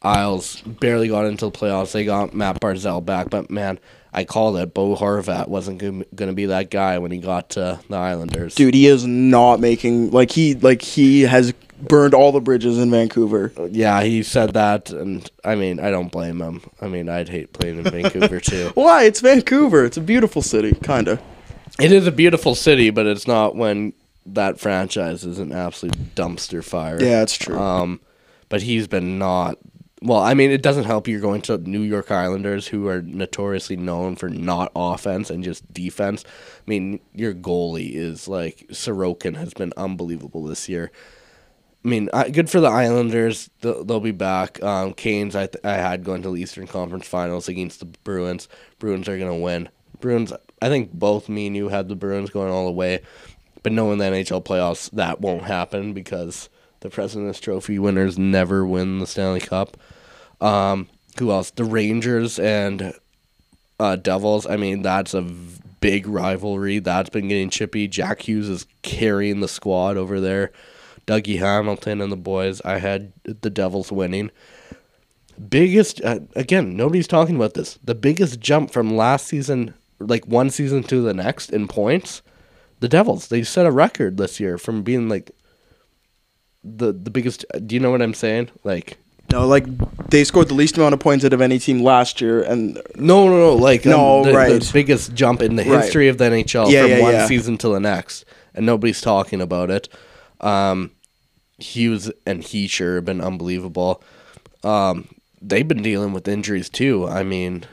Isles barely got into the playoffs. They got Matt Barzal back, but man, I called it. Bo Horvat wasn't going to be that guy when he got to the Islanders. dude, he is not making like he like he has burned all the bridges in Vancouver. Yeah, he said that, and I mean, I don't blame him. I mean, I'd hate playing in Vancouver too. Why? It's Vancouver. It's a beautiful city, kinda. It is a beautiful city, but it's not when that franchise is an absolute dumpster fire. Yeah, it's true. Um, but he's been not. Well, I mean, it doesn't help you're going to New York Islanders, who are notoriously known for not offense and just defense. I mean, your goalie is like Sorokin has been unbelievable this year. I mean, good for the Islanders. They'll, they'll be back. Um, Canes, I, th- I had going to the Eastern Conference Finals against the Bruins. Bruins are going to win. Bruins, I think both me and you had the Bruins going all the way. But knowing the NHL playoffs, that won't happen because the President's Trophy winners never win the Stanley Cup. Um, who else? The Rangers and uh, Devils. I mean, that's a v- big rivalry. That's been getting chippy. Jack Hughes is carrying the squad over there. Dougie Hamilton and the boys. I had the Devils winning. Biggest uh, again, nobody's talking about this. The biggest jump from last season, like one season to the next in points, the Devils. They set a record this year from being like the the biggest. Do you know what I'm saying? Like No, like they scored the least amount of points out of any team last year, and No, no, no. Like No, um, the, right. the biggest jump in the Right. history of the NHL Yeah, from yeah, one yeah. season to the next, and nobody's talking about it. Um, Hughes and Hischier have been unbelievable. Um, they've been dealing with injuries too. I mean,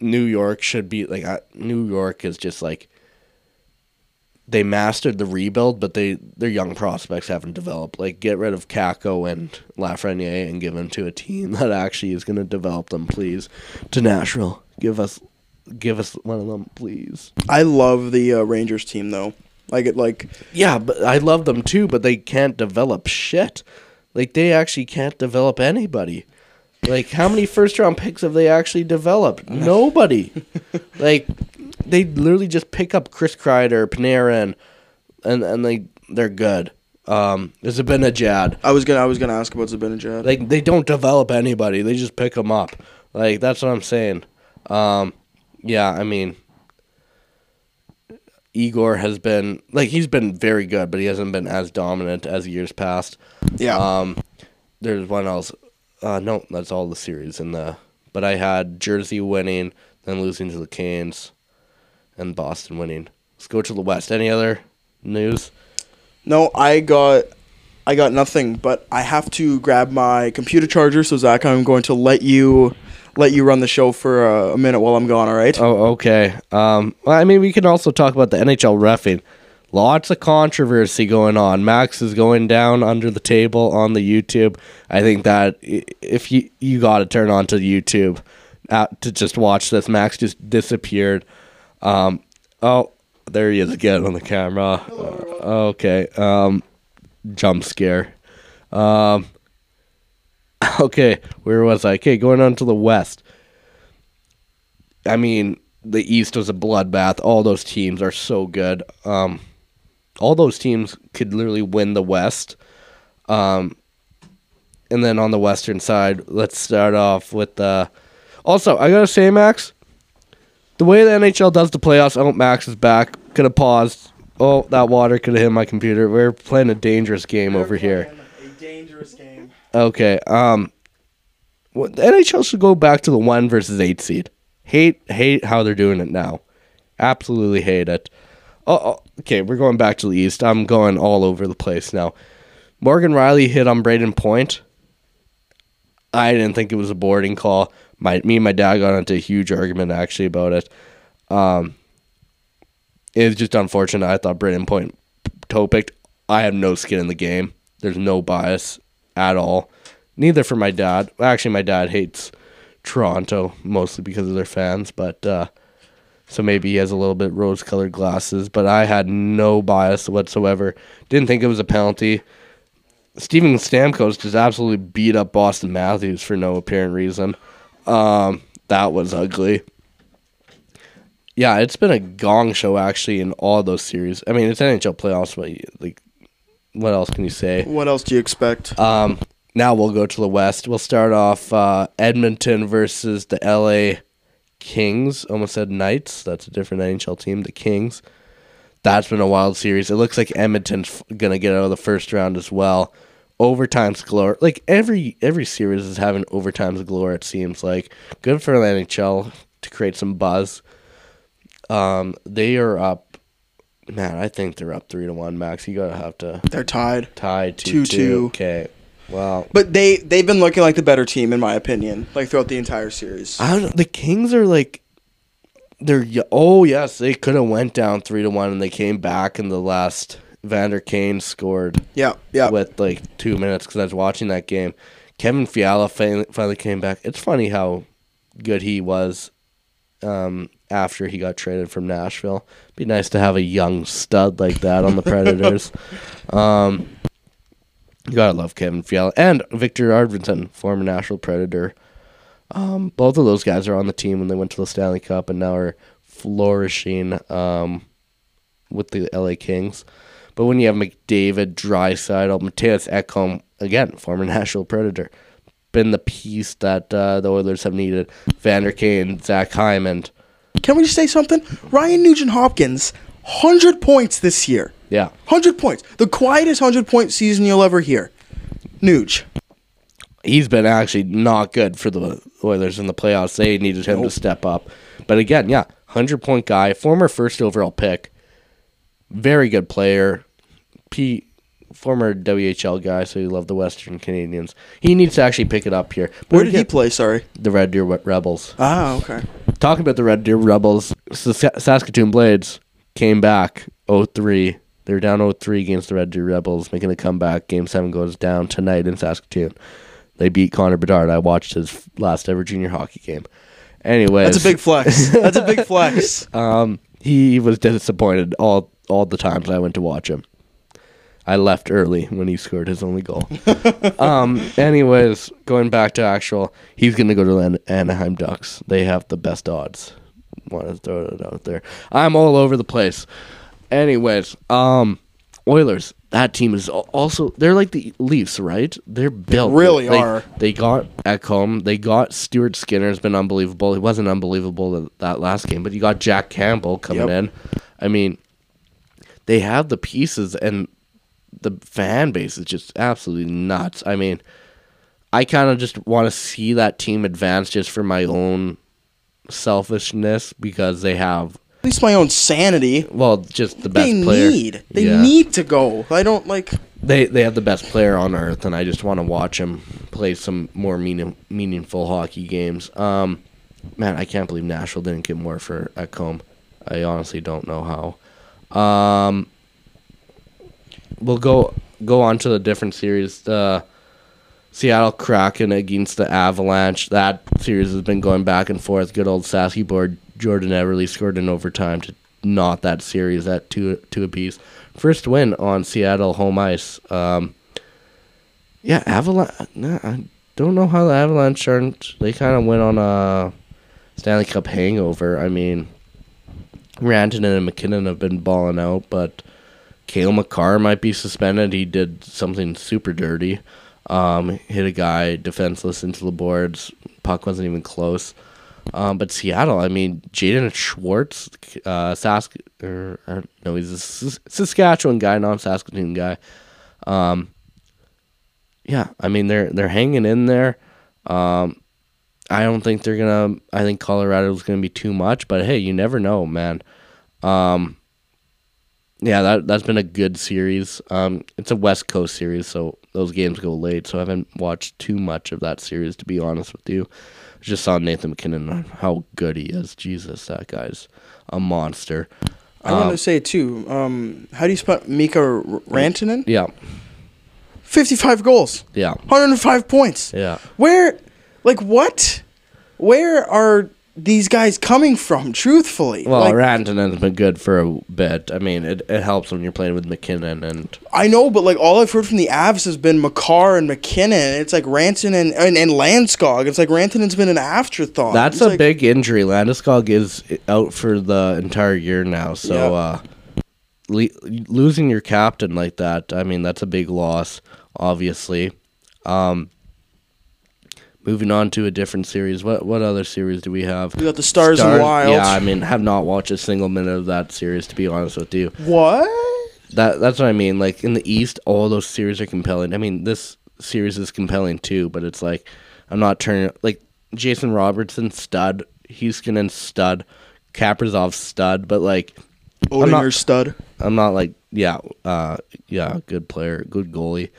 New York should be like I, New York is just like they mastered the rebuild, but they their young prospects haven't developed. Like get rid of Kakko and Lafreniere and give them to a team that actually is going to develop them. Please, to Nashville, give us give us one of them, please. I love the uh, Rangers team though. Like it, like Yeah, but I love them too, but they can't develop shit. Like they actually can't develop anybody. Like how many first round picks have they actually developed? Nobody. like they literally just pick up Chris Kreider, Panarin, and and they they're good. Um, there's been a Jad. I was gonna, I was gonna ask about Zibanejad. Like they don't develop anybody. They just pick them up. Like that's what I'm saying. Um, yeah, I mean, Igor has been like he's been very good, but he hasn't been as dominant as years past. yeah, Um, there's one else. Uh, no, that's all the series in the. But I had Jersey winning, then losing to the Canes, and Boston winning. Let's go to the West. Any other news? no, I got, I got nothing. But I have to grab my computer charger. So Zach, I'm going to let you, let you run the show for a, a minute while I'm gone. All right? Oh, okay. Um, well, I mean, we can also talk about the NHL refing. lots of controversy going on. Max is going down under the table on the YouTube. I think that if you you got to turn on to YouTube uh, to just watch this. Max just disappeared. Um, oh, there he is again on the camera. Uh, okay. Um, jump scare. Um, okay, where was I? Okay, going on to the west. I mean, the East was a bloodbath. All those teams are so good. Um, all those teams could literally win the West. Um, and then on the Western side, let's start off with the. Also, I gotta say, Max, the way the NHL does the playoffs, oh, Max is back. Could have paused. Oh, that water could have hit my computer. We're playing a dangerous game over here. A dangerous game. Okay. Um, the NHL should go back to the one versus eight seed. Hate hate how they're doing it now. Absolutely hate it. Oh, oh, okay. We're going back to the East. I'm going all over the place now. Morgan Rielly hit on Brayden Point. I didn't think it was a boarding call. My me and my dad got into a huge argument actually about it. Um, it was just unfortunate. I thought Brayden Point toe picked. I have no skin in the game. There's no bias at all. Neither for my dad. Actually, my dad hates Toronto mostly because of their fans, but uh, so maybe he has a little bit rose-colored glasses. But I had no bias whatsoever. Didn't think it was a penalty. Steven Stamkos just absolutely beat up Auston Matthews for no apparent reason. Um, that was ugly. Yeah, it's been a gong show actually in all those series. I mean, it's NHL playoffs, but like, what else can you say? What else do you expect? Um, now we'll go to the West. We'll start off uh, Edmonton versus the LA Kings. Almost said Knights. That's a different NHL team. The Kings. That's been a wild series. It looks like Edmonton's gonna get out of the first round as well. Overtime's galore. Like every every series is having overtime's galore. It seems like good for the NHL to create some buzz. Um, they are up. Man, I think they're up three to one. Max, you gotta have to They're tied. Tied two 2-2. Okay. Wow. But they they've been looking like the better team in my opinion, like throughout the entire series. I don't know. The Kings are like, they're oh yes, they could have went down three to one and they came back in the last. Vander Kane scored Yeah, yeah. with like two minutes because I was watching that game. Kevin Fiala finally, finally came back. It's funny how good he was um, after he got traded from Nashville. Be nice to have a young stud like that on the Predators. um, you gotta love Kevin Fiala and Viktor Arvidsson, former Nashville Predator. Um, both of those guys are on the team when they went to the Stanley Cup and now are flourishing um, with the LA Kings. But when you have McDavid, Draisaitl, Mattias Ekholm, again, former Nashville Predator, been the piece that uh, the Oilers have needed. Vander Kane, Zach Hyman. Can we just say something? Ryan Nugent Hopkins, hundred points this year. Yeah. Hundred points. The quietest hundred point season you'll ever hear. Nuge. he's been actually not good for the Oilers in the playoffs. They needed him to step up. But again, yeah, 100 point guy, former first overall pick, very good player, P, former WHL guy, so you love the Western Canadians. He needs to actually pick it up here. But Where did he play? Sorry. The Red Deer Rebels. Ah, okay. Talking about the Red Deer Rebels, Sas- Saskatoon Blades came back 0-3. They were down 0-3 against the Red Deer Rebels, making a comeback. Game 7 goes down tonight in Saskatoon. They beat Connor Bedard. I watched his last ever junior hockey game. Anyway, That's a big flex. That's a big flex. um, he was disappointed all all the times I went to watch him. I left early when he scored his only goal. um, anyways, going back to actual, he's gonna go to the An- Anaheim Ducks. They have the best odds. Want to throw it out there? I'm all over the place. Anyways, um, Oilers. That team is al- also they're like the Leafs, right? They're built. really they, are. They got Ekholm. They got Stuart Skinner. Has been unbelievable. He wasn't unbelievable that, that last game, but you got Jack Campbell coming Yep. in. I mean, they have the pieces, and the fan base is just absolutely nuts. I mean, I kind of just want to see that team advance just for my own selfishness because they have At least my own sanity. well just the best They player. need. They Yeah. need to go. I don't like. They they have the best player on earth, and I just want to watch him play some more meaning, meaningful hockey games. Um, man, I can't believe Nashville didn't get more for Ekholm. I honestly don't know how. Um, we'll go go on to the different series. The Seattle Kraken against the Avalanche. That series has been going back and forth. Good old Sassy board. Jordan Eberle scored in overtime to knot that series at two two apiece. First win on Seattle home ice. Um, yeah, Avalanche. Nah, I don't know how the Avalanche aren't. They kind of went on a Stanley Cup hangover. I mean, Rantanen and MacKinnon have been balling out, but Cale Makar might be suspended. He did something super dirty. Um, hit a guy defenseless into the boards. Puck wasn't even close. Um, but Seattle, I mean, Jaden Schwartz, uh, Sask, or I don't he's a Saskatchewan guy, non Saskatoon guy. Um, yeah, I mean they're they're hanging in there. Um, I don't think they're gonna. I think Colorado's gonna be too much, but hey, you never know, man. Um, yeah, that that's been a good series. Um, it's a West Coast series, so those games go late. So I haven't watched too much of that series, to be honest with you. I just saw Nathan MacKinnon, how good he is. Jesus, that guy's a monster. I want Um, to say too. Um, how do you spell Mika Rantanen? Yeah, Fifty-five goals, yeah, hundred and five points. yeah. Where, like, what? Where are these guys coming from? Truthfully, Well, like, Rantanen's been good for a bit. I mean, it, it helps when you're playing with MacKinnon and I know, but like all I've heard from the Avs has been Makar and MacKinnon. It's like Rantanen and, and Landeskog. It's like Rantanen's been an afterthought. That's It's a like- big injury. Landeskog is out for the entire year now. So Yeah. uh, le- losing your captain like that, I mean, that's a big loss, obviously. Um, moving on to a different series. What what other series do we have? We got the Stars, and Wilds. Yeah, I mean, have not watched a single minute of that series to be honest with you. what? That that's what I mean. Like in the East, all those series are compelling. I mean, this series is compelling too, but it's like I'm not turning like Jason Robertson stud, Heiskanen stud, Kaprizov stud, but like Oettinger not- stud. I'm not like yeah, uh, yeah, good player, good goalie,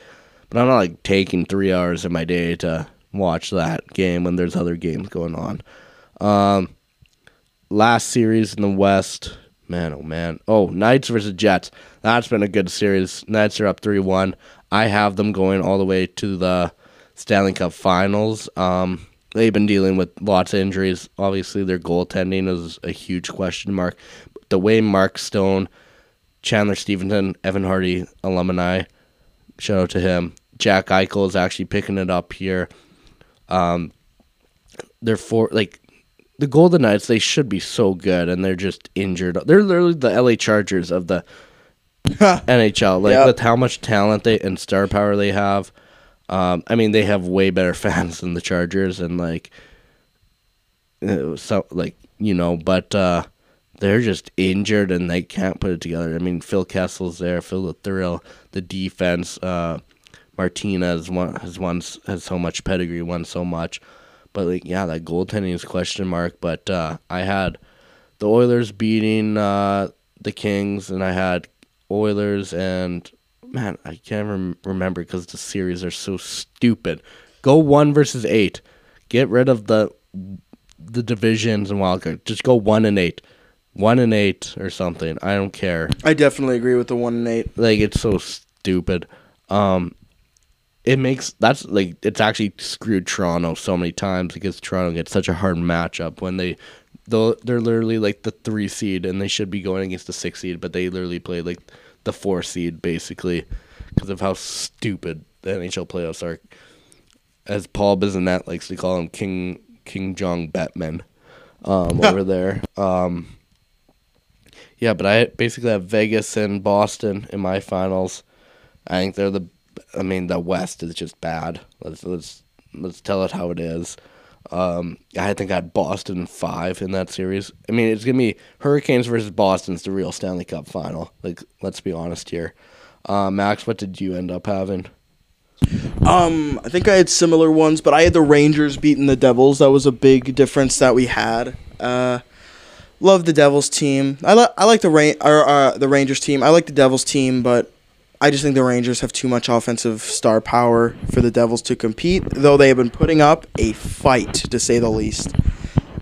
but I'm not like taking three hours of my day to watch that game when there's other games going on. Um, last series in the West, man, oh man, oh Knights versus Jets. That's been a good series. Knights are up three one. I have them going all the way to the Stanley Cup Finals. Um, they've been dealing with lots of injuries. Obviously, their goaltending is a huge question mark. The way Mark Stone, Chandler Stephenson, Evan Hardy alumni, shout out to him. Jack Eichel is actually picking it up here. Um, they're for like the Golden Knights. They should be so good, and they're just injured. They're literally the LA Chargers of the NHL. Like Yep. with how much talent they and star power they have. Um, I mean, they have way better fans than the Chargers, and like, uh, so like you know, but uh, they're just injured and they can't put it together. I mean, Phil Kessel's there, Phil the Thrill, the defense. Uh, Martinez won, has won has so much pedigree, won so much, but like yeah, that goaltending is question mark. But uh, I had the Oilers beating uh, the Kings, and I had Oilers and man, I can't rem- remember because the series are so stupid. Go one versus eight. Get rid of the the divisions and wildcard. Just go one and eight, one and eight or something. I don't care. I definitely agree with the one and eight. Like it's so stupid. Um, it makes that's like it's actually screwed Toronto so many times because Toronto gets such a hard matchup when they though they're literally like the three seed and they should be going against the six seed, but they literally play like the four seed basically because of how stupid the NHL playoffs are. As Paul Bissonnette likes to call him, King King Jong Batman, um, over there. Um, yeah, but I basically have Vegas and Boston in my finals. I think they're the. I mean, the West is just bad. Let's let's let's tell it how it is. Um, I think I had Boston five in that series. I mean, it's gonna be Hurricanes versus Boston's the real Stanley Cup final. Like, let's be honest here. Uh, Max, what did you end up having? Um, I think I had similar ones, but I had the Rangers beating the Devils. That was a big difference that we had. Uh, love the Devils team. I like I like the Ra- or, uh, the Rangers team. I like the Devils team, but I just think the Rangers have too much offensive star power for the Devils to compete. Though they have been putting up a fight, to say the least.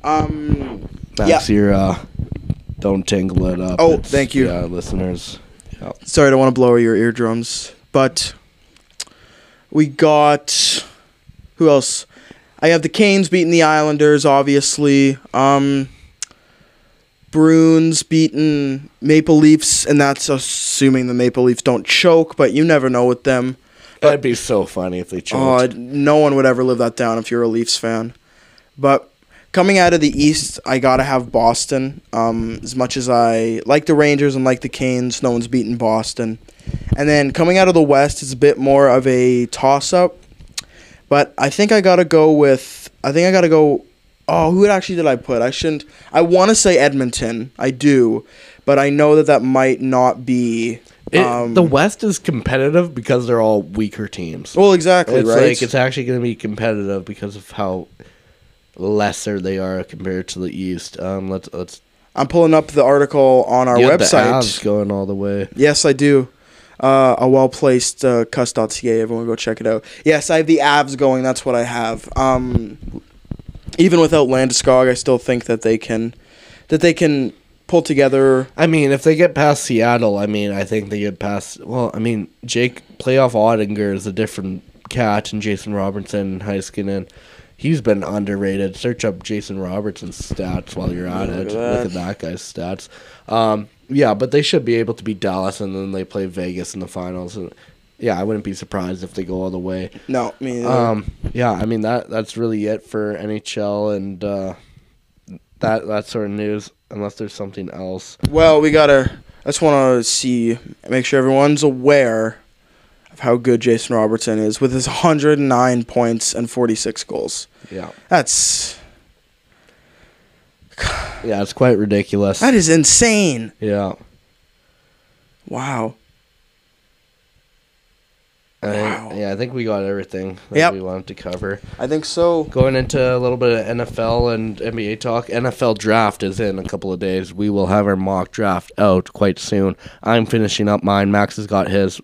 Um, Max, your uh, don't tangle it up. Oh, thank you. Yeah, listeners. Yep. Sorry, I don't want to blow your eardrums, but we got who else? I have the Canes beating the Islanders, obviously. Um, Bruins beaten Maple Leafs, and that's assuming the Maple Leafs don't choke, but you never know with them. That'd be so funny if they Oh, choked. no one would ever live that down if you're a Leafs fan. But coming out of the East, I gotta have Boston. Um, as much as I like the Rangers and like the Canes, no one's beaten Boston. And then coming out of the West, it's a bit more of a toss-up. But I think I gotta go with. I think I gotta go. Oh, who actually did I put? I shouldn't. I want to say Edmonton. I do, but I know that that might not be. It- um, the West is competitive because they're all weaker teams. well, exactly it's right. like it's actually going to be competitive because of how lesser they are compared to the East. Um, let's let's I'm pulling up the article on our you have the website. Going all the way. Yes, I do. Uh, a well placed uh, cuss.ca. Everyone go check it out. Yes, I have the Avs going. That's what I have. Um, even without Landeskog, I still think that they can that they can pull together. I mean, if they get past Seattle, I mean, I think they get past. Well, I mean, Jake playoff Oettinger is a different cat, and Jason Robertson, and Heiskanen, he's been underrated. Search up Jason Robertson's stats while you're at Look it. at Look at that guy's stats. Um, yeah, but they should be able to beat Dallas, and then they play Vegas in the finals. And yeah, I wouldn't be surprised if they go all the way. No, me neither. Um, yeah, I mean that that's really it for NHL and uh, that that sort of news. Unless there's something else. well, we gotta. I just want to see, make sure everyone's aware of how good Jason Robertson is with his 109 points and 46 goals. Yeah. That's Yeah, it's quite ridiculous. that is insane. yeah. Wow. I think, Yeah, I think we got everything that Yep. we wanted to cover. I think so. Going into a little bit of NFL and NBA talk. NFL draft is in a couple of days. We will have our mock draft out quite soon. I'm finishing up mine. Max has got his.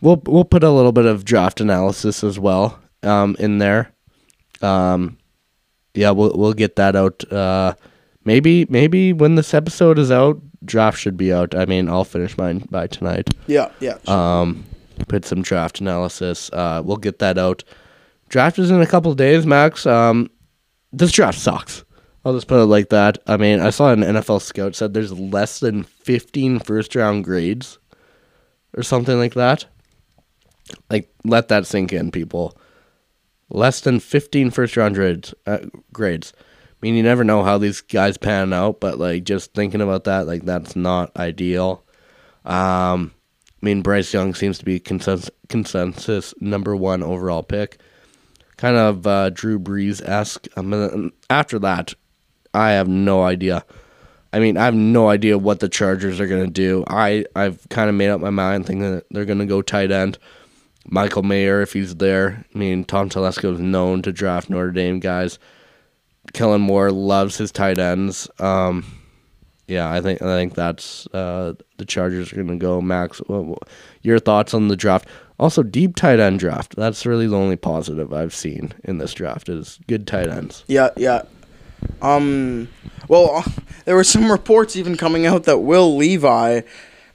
We'll we'll put a little bit of draft analysis as well um, in there. Um, yeah, we'll we'll get that out. Uh, maybe maybe when this episode is out, draft should be out. I mean, I'll finish mine by tonight Yeah, yeah. um, put some draft analysis. Uh, we'll get that out. Draft is in a couple days, Max. Um, this draft sucks. I'll just put it like that. I mean, I saw an NFL scout said there's less than 15 first round grades or something like that. Like, let that sink in, people. Less than 15 first round grades. Uh, grades. I mean, you never know how these guys pan out, but like just thinking about that, like that's not ideal. Um, I mean, Bryce Young seems to be consensus, consensus number one overall pick. Kind of uh, Drew Brees esque. Um, after that, I have no idea. I mean, I have no idea what the Chargers are going to do. I, I've kind of made up my mind thinking that they're going to go tight end. Michael Mayer, if he's there. I mean, Tom Telesco is known to draft Notre Dame guys. Kellen Moore loves his tight ends. Um, yeah, I think I think that's uh, the Chargers are going to go. Max, what, what- your thoughts on the draft? Also, deep tight end draft. That's really the only positive I've seen in this draft is good tight ends. Yeah, yeah. Um, well, there were some reports even coming out that Will Levi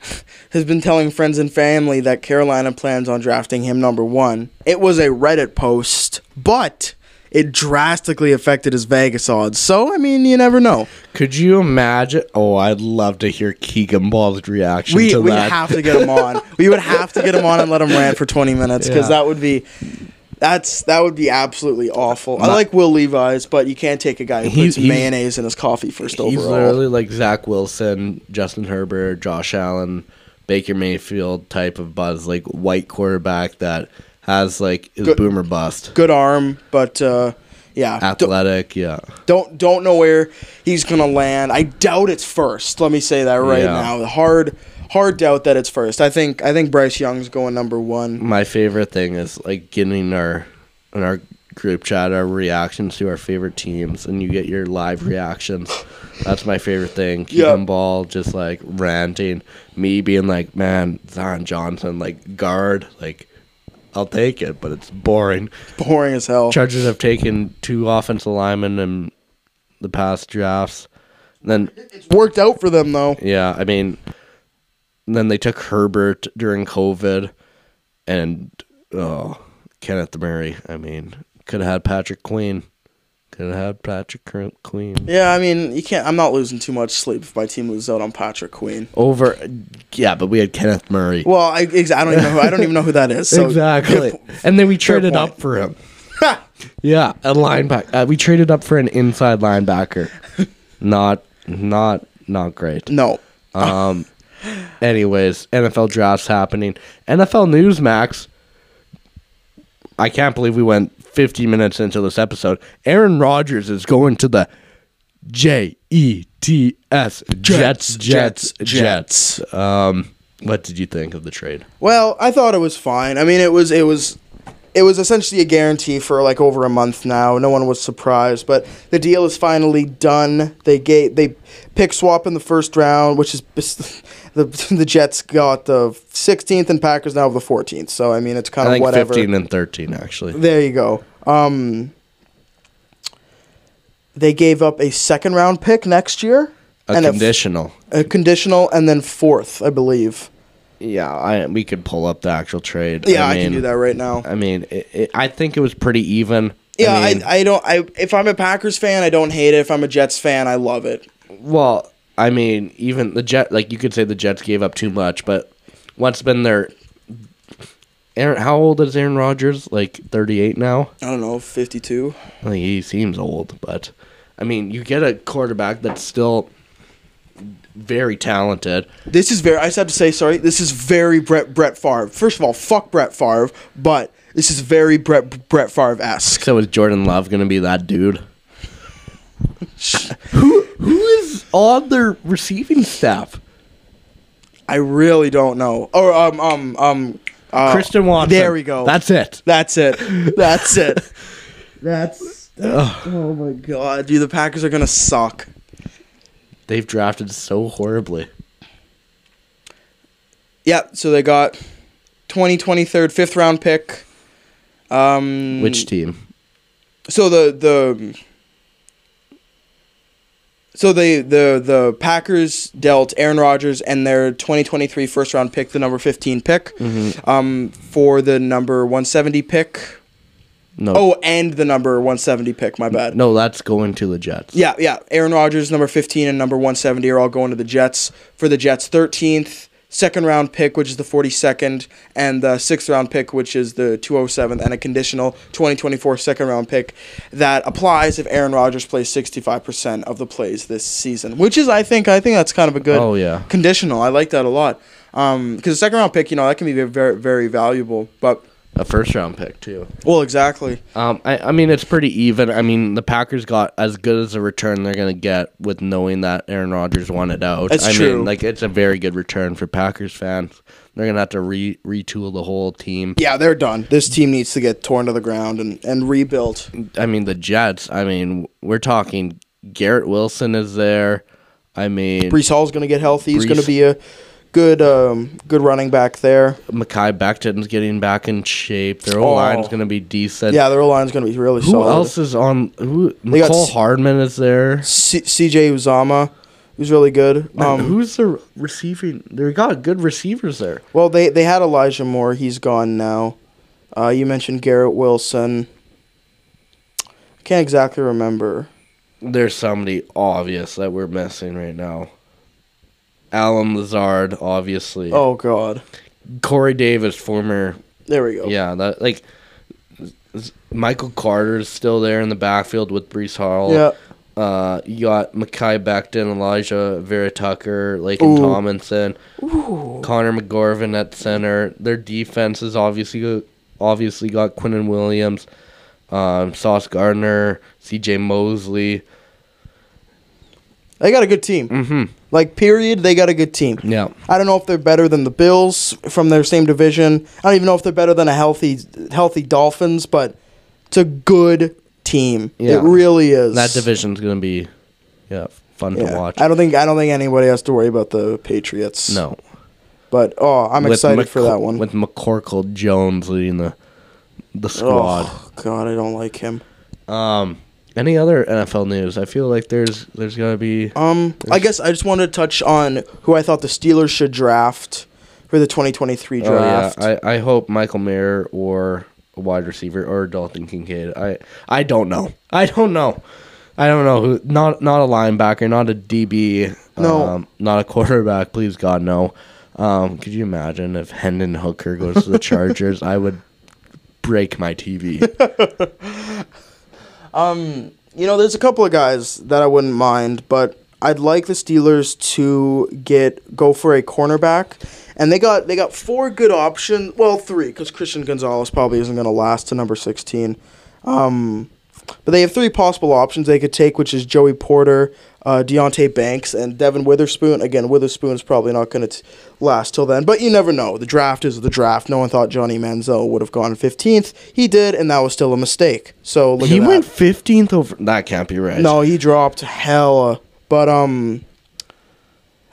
has been telling friends and family that Carolina plans on drafting him number one. It was a Reddit post, but it drastically affected his Vegas odds. So, I mean, you never know. Could you imagine? Oh, I'd love to hear Keegan Ball's reaction We to we that. have to get him on. we would have to get him on and let him rant for twenty minutes because Yeah. that would be. That's that would be absolutely awful. I like Will Levis, but you can't take a guy who He's- puts he's- mayonnaise in his coffee first He's overall. literally like Zach Wilson, Justin Herbert, Josh Allen, Baker Mayfield type of buzz, like white quarterback that has like is Good- boomer bust, good arm, but uh, yeah, don't, athletic. Yeah, don't don't know where he's gonna land. I doubt it's first. Let me say that right Yeah. now. Hard hard doubt that it's first. I think I think Bryce Young's going number one. my favorite thing is like getting our in our group chat our reactions to our favorite teams, and you get your live reactions. That's my favorite thing. Keeping Yeah. ball, just like ranting. Me being like, man, Zion Johnson, like guard, like. I'll take it, but it's boring. Boring as hell. Chargers have taken two offensive linemen in the past drafts. then, It's worked out for them though. yeah, I mean, then they took Herbert during COVID, and oh, Kenneth Murray. I mean, could have had Patrick Queen. Could have had Patrick Cr- Queen Yeah, I mean, you can't. I'm not losing too much sleep if my team loses out on Patrick Queen. over. Yeah, but we had Kenneth Murray. Well, I, ex- I don't even know. Who, I don't even know who that is. So exactly. po- And then we traded point. up for him. Yeah, a linebacker. Uh, we traded up for an inside linebacker. not, not, not great. No. Um. anyways, NFL drafts happening. NFL news, Max. I can't believe we went 50 minutes into this episode. Aaron Rodgers is going to the J E T S Jets, Jets, Jets. Um. What did you think of the trade? Well, I thought it was fine. I mean, it was it was it was essentially a guarantee for like over a month now. No one was surprised, but the deal is finally done. They gave they pick swap in the first round, which is the the Jets got the 16th and Packers now have the 14th. So I mean, it's kind I of whatever. 15 and 13 actually. There you go. Um, they gave up a second round pick next year, A and conditional. a conditional, and then fourth, I believe. Yeah, I we could pull up the actual trade. Yeah, I, mean, can do that right now. I mean, it, it, I think it was pretty even. Yeah, I I, I, don't. I if I'm a Packers fan, I don't hate it. If I'm a Jets fan, I love it. Well, I mean, even the Jet, like you could say the Jets gave up too much, but what's been their Aaron? How old is Aaron Rodgers? Like 38 now. I don't know, 52. I think he seems old, but I mean, you get a quarterback that's still very talented. This is very. I just have to say sorry. This is very Brett Brett Favre. First of all, fuck Brett Favre, but this is very Brett Brett Favre esque. So is Jordan Love going to be that dude? who who is on their receiving staff? I really don't know. Or um um um. Uh, Christian Watson. There we go. That's it. That's it. That's it. That's. oh my god, dude! The Packers are gonna suck. They've drafted so horribly. Yeah, so they got 20, 23rd, fifth round pick. Um, Which team? So the the. So they the the Packers dealt Aaron Rodgers and their 2023 first round pick, the number 15 pick, um, for the number 170 pick. No. Oh, and the number 170 pick. My bad. no, that's going to the Jets. Yeah, yeah. Aaron Rodgers, number 15, and number 170 are all going to the Jets. For the Jets, 13th, second round pick, which is the 42nd, and the sixth round pick, which is the 207th, and a conditional 2024 second round pick that applies if Aaron Rodgers plays 65% of the plays this season, which is, I think, I think that's kind of a good Oh yeah. conditional. I like that a lot. Um, because the second round pick, you know, that can be very, very valuable. But, A first round pick too. well, exactly. Um, I, I mean it's pretty even. I mean the Packers got as good as a return they're gonna get with knowing that Aaron Rodgers wanted out. That's I true. mean like it's a very good return for Packers fans. They're gonna have to re retool the whole team. Yeah, they're done. This team needs to get torn to the ground and, and rebuilt. I mean the Jets. I mean we're talking Garrett Wilson is there. I mean Breece Hall's going to get healthy. He's going to be a good um, good running back there. Mekhi Becton's getting back in shape. Their O Oh. line's gonna be decent. Yeah, their line's going to be really Who solid. Who else is on? Who? They got Mecole Hardman is there. C- CJ Uzomah, who's really good. Um, Um, who's the receiving? They got good receivers there. well, they they had Elijah Moore. He's gone now. Uh, you mentioned Garrett Wilson. I can't exactly remember. There's somebody obvious that we're missing right now. Allen Lazard, obviously. Oh God, Corey Davis, former. there we go. Yeah, that like. Michael Carter's still there in the backfield with Breece Hall. Yeah. Uh, you got Mekhi Becton, Alijah Vera Tucker, Laken Ooh. Tomlinson, Connor McGovern at center. Their defense is obviously obviously got Quinnen Williams, um, Sauce Gardner, C.J. Mosley. They got a good team. Mm-hmm. Like period, they got a good team. Yeah. I don't know if they're better than the Bills from their same division. I don't even know if they're better than a healthy healthy Dolphins, but it's a good team. Yeah. It really is. That division's gonna be, yeah, fun Yeah. to watch. I don't think I don't think anybody has to worry about the Patriots. no, But oh, I'm With excited for that one. With McCorkle Jones leading the the squad. Oh God, I don't like him. Um, Any other NFL news? I feel like there's there's gotta be. Um, I guess I just wanted to touch on who I thought the Steelers should draft for the 2023 draft. Oh, yeah. I, I hope Michael Mayer or a wide receiver or Dalton Kincaid. I I don't know. I don't know. I don't know who. Not not a linebacker. Not a DB. No. Um, not a quarterback. Please God no. Um, could you imagine if Hendon Hooker goes to the Chargers? I would break my TV. you know, there's a couple of guys that I wouldn't mind, but I'd like the Steelers to get go for a cornerback, and they got they got four good options. Well, three because Christian Gonzalez probably isn't going to last to number sixteen. Um, but they have three possible options they could take, which is Joey Porter, uh, Deonte Banks, and Devon Witherspoon. Again, Witherspoon's probably not going to last till then, but you never know. The draft is the draft. No one thought Johnny Manziel would have gone 15th. He did, and that was still a mistake. So he went fifteenth over. That can't be right. No, he dropped hella. But um,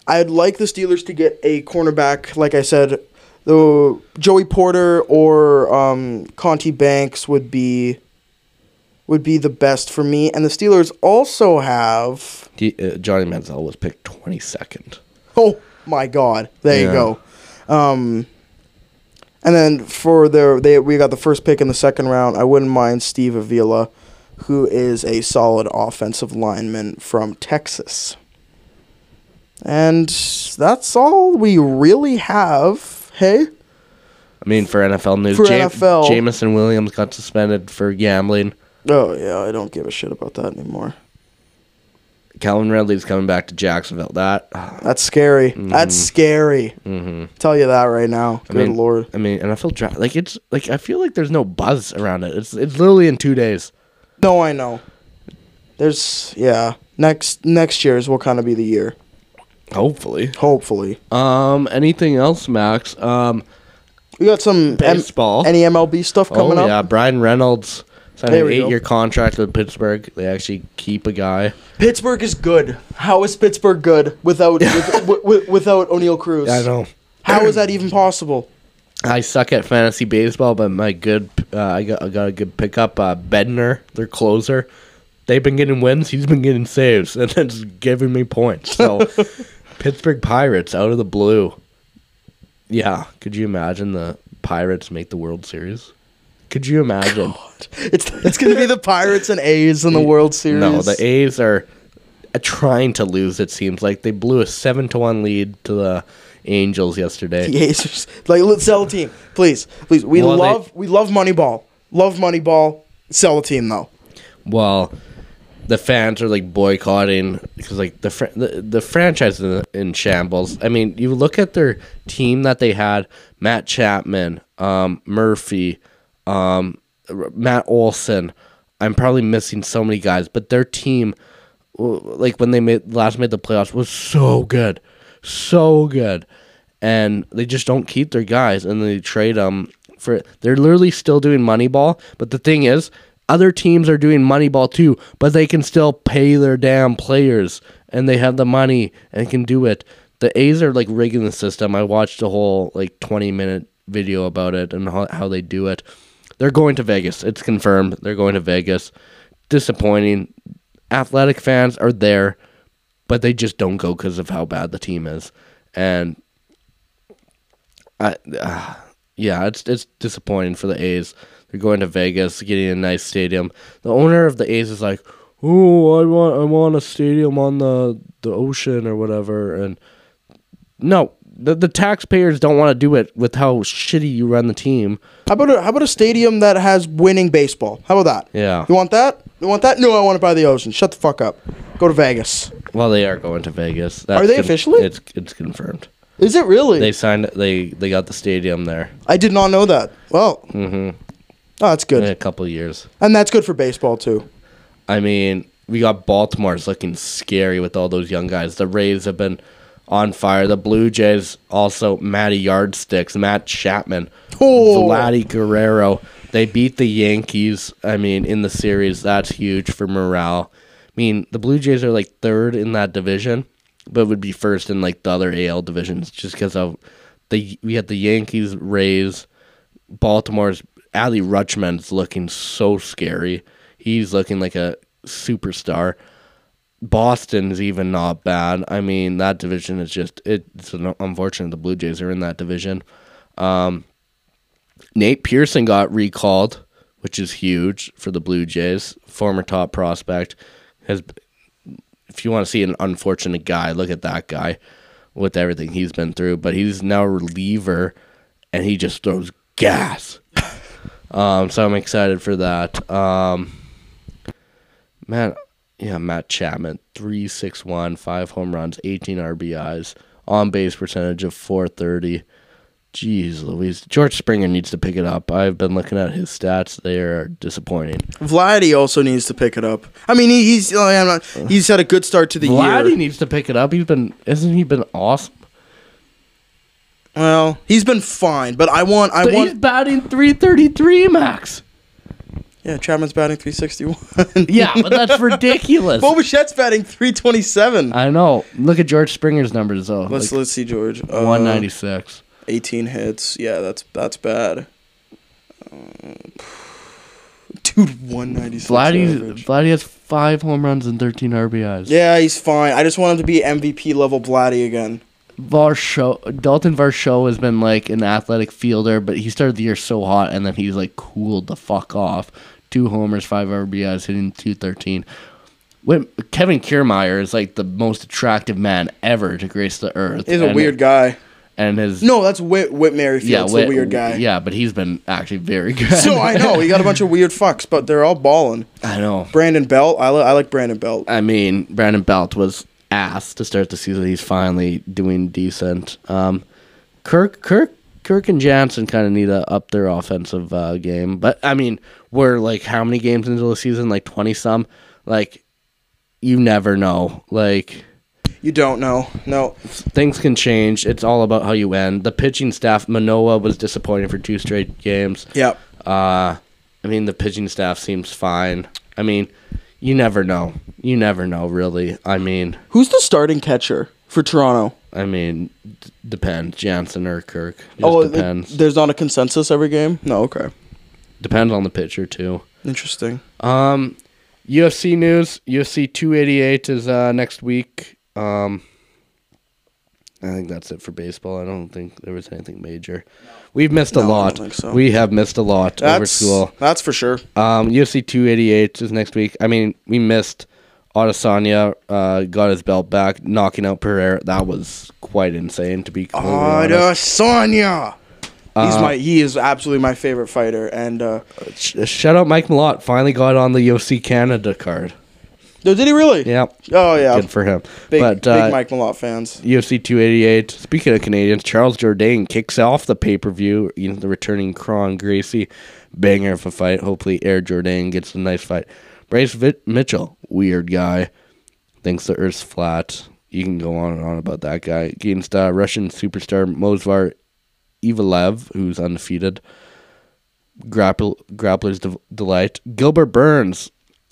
I'd like the Steelers to get a cornerback. Like I said, the Joey Porter or um, Conti Banks would be would be the best for me. And the Steelers also have. He, uh, Johnny Manziel was picked twenty second. Oh my God! There you go. Um, and then for their they we got the first pick in the second round. I wouldn't mind Steve Avila, who is a solid offensive lineman from Texas. And that's all we really have. Hey, I mean, for NFL news, For NFL. Jameson Williams got suspended for gambling. Oh yeah, I don't give a shit about that anymore. Calvin Ridley's coming back to Jacksonville. That That's scary. That's scary. Mm-hmm. Tell you that right now. Good mean- lord. I mean, NFL draft like it's like I feel like there's no buzz around it. It's it's literally in two days. No, I know. There's yeah. Next next year's will kind of be the year. Hopefully. Hopefully. Um. Anything else, Max? Um. We got some M- Baseball. any MLB stuff coming oh up. yeah, Bryan Reynolds signed There an we go. eight-year contract with Pittsburgh. They actually keep a guy. Pittsburgh is good. How is Pittsburgh good without with, with, without Oneil Cruz? I know. How is that even possible? I suck at fantasy baseball, but my good, uh, I got I got a good pickup. Uh, Bednar, their closer. They've been getting wins. He's been getting saves, and it's giving me points. So, Pittsburgh Pirates out of the blue. Yeah, could you imagine the Pirates make the World Series? Could you imagine? It's it's gonna be the Pirates and A's in the World Series. No, the A's are uh, trying to lose. It seems like they blew a seven to one lead to the Angels yesterday. The A's just- like let's sell the team, please, please. We Well, they- love we love Moneyball. Love Moneyball. Sell the team though. Well, the fans are like boycotting because like the fr- the, the franchise is in, in shambles. I mean, you look at their team that they had: Matt Chapman, um, Murphy, um, Matt Olson. I'm probably missing so many guys, but their team, like when they made last made the playoffs, was so good, so good, and they just don't keep their guys, and they trade them for. They're literally still doing Moneyball, but the thing is, other teams are doing Moneyball too, but they can still pay their damn players, and they have the money and can do it. The A's are like rigging the system. I watched a whole like 20 minute video about it and how, how they do it. They're going to Vegas. It's confirmed. They're going to Vegas. Disappointing. Athletic fans are there, but they just don't go because of how bad the team is. And I, uh, yeah, it's it's disappointing for the A's. They're going to Vegas, getting a nice stadium. The owner of the A's is like, "Oh, I want I want a stadium on the the ocean or whatever." And no, the the taxpayers don't want to do it with how shitty you run the team. How about a, how about a stadium that has winning baseball? How about that? Yeah. You want that? You want that? No, I want it by the ocean. Shut the fuck up. Go to Vegas. Well, they are going to Vegas. Are they officially? It's it's confirmed. Is it really? They signed. They they got the stadium there I did not know that. Well, Mm-hmm. oh, that's good, in a couple of years. and that's good for baseball too. I mean, we got Baltimore's looking scary with all those young guys. The Rays have been on fire. The Blue Jays also Matty Yardsticks, Matt Chapman, Oh. Vladdy Guerrero. They beat the Yankees. I mean, in the series, that's huge for morale. I mean, the Blue Jays are like third in that division, but would be first in like the other AL divisions just because of the we had the Yankees, Rays, Baltimore's Adley Rutschman's looking so scary. He's looking like a superstar. Boston's even not bad. I mean, that division is just it's un- unfortunate the Blue Jays are in that division. Um, Nate Pearson got recalled, which is huge for the Blue Jays. Former top prospect has. If you want to see an unfortunate guy, look at that guy with everything he's been through. But he's now a reliever, and he just throws gas. um, so I'm excited for that. Um, man, yeah, Matt Chapman, three six one, five home runs, eighteen RBIs, on base percentage of four thirty. Jeez Louise. George Springer needs to pick it up. I've been looking at his stats. They are disappointing. Vladdy also needs to pick it up. I mean, he, he's oh, like, I'm not, he's had a good start to the Vladdy year. Vladdy needs to pick it up. He's been isn't he been awesome? Well, he's been fine, but I want I But he's want batting three thirty three max. Yeah. Chapman's batting 361. Yeah, but that's ridiculous. Bo Bichette's batting 327. I know. Look at George Springer's numbers though. let's Like let's see, George. Uh, one ninety six. 18 hits. Yeah, that's that's bad. Uh, dude, 196 Vladdy. Vladdy has five home runs and thirteen RBIs. Yeah, he's fine. I just want him to be MVP level Vladdy again. Varsho Dalton Varsho has been like an athletic fielder, but he started the year so hot and then he's like cooled the fuck off. Two homers, five RBIs, hitting two thirteen. When Kevin Kiermaier is like the most attractive man ever to grace the earth. He's a and- weird guy. and his No, that's Whit Whit Merrifield's yeah, the Whit- weird guy. Yeah, but he's been actually very good. So I know he got a bunch of weird fucks, but they're all balling. I know. Brandon Belt, I, li- I like Brandon Belt. I mean, Brandon Belt was ass to start the season. He's finally doing decent. Um, Kirk, Kirk, Kirk, and Jansen kind of need to up their offensive uh, game. But I mean, we're like how many games into the season? Like twenty some. Like you never know. Like You don't know. No, things can change. It's all about how you end. The pitching staff, Manoah was disappointing for two straight games. yeah. Uh, I mean, the pitching staff seems fine. I mean, you never know. You never know, really. I mean, Who's the starting catcher for Toronto? I mean, d- depends. Jansen or Kirk. Just oh, it- depends. there's not a consensus every game. No, okay, depends on the pitcher too. interesting. Um, UFC news. UFC 288 is uh, next week. Um, I think that's it for baseball. I don't think there was anything major. We've missed a No, lot. think so. We have missed a lot over school. that's for sure. Um, UFC 288 is next week. I mean, we missed Adesanya, uh, got his belt back, knocking out Pereira. That was quite insane, to be completely honest. Adesanya. He's Uh, my he is absolutely my favorite fighter, and uh, Sh- shout out Mike Malott. Finally got on the UFC Canada card. oh, did he really? Yeah, Oh yeah, good for him. big but uh, big Mike Malott fans. UFC 288. Speaking of Canadians, Charles Jourdain kicks off the pay per view. You know, the returning Kron Gracie banger of a fight. Hopefully, Air Jourdain gets a nice fight. Bryce Vit- Mitchell, weird guy, thinks the Earth's flat. You can go on and on about that guy against uh, Russian superstar Movsar Evloev, who's undefeated. Grapple grappler's de- delight. Gilbert Burns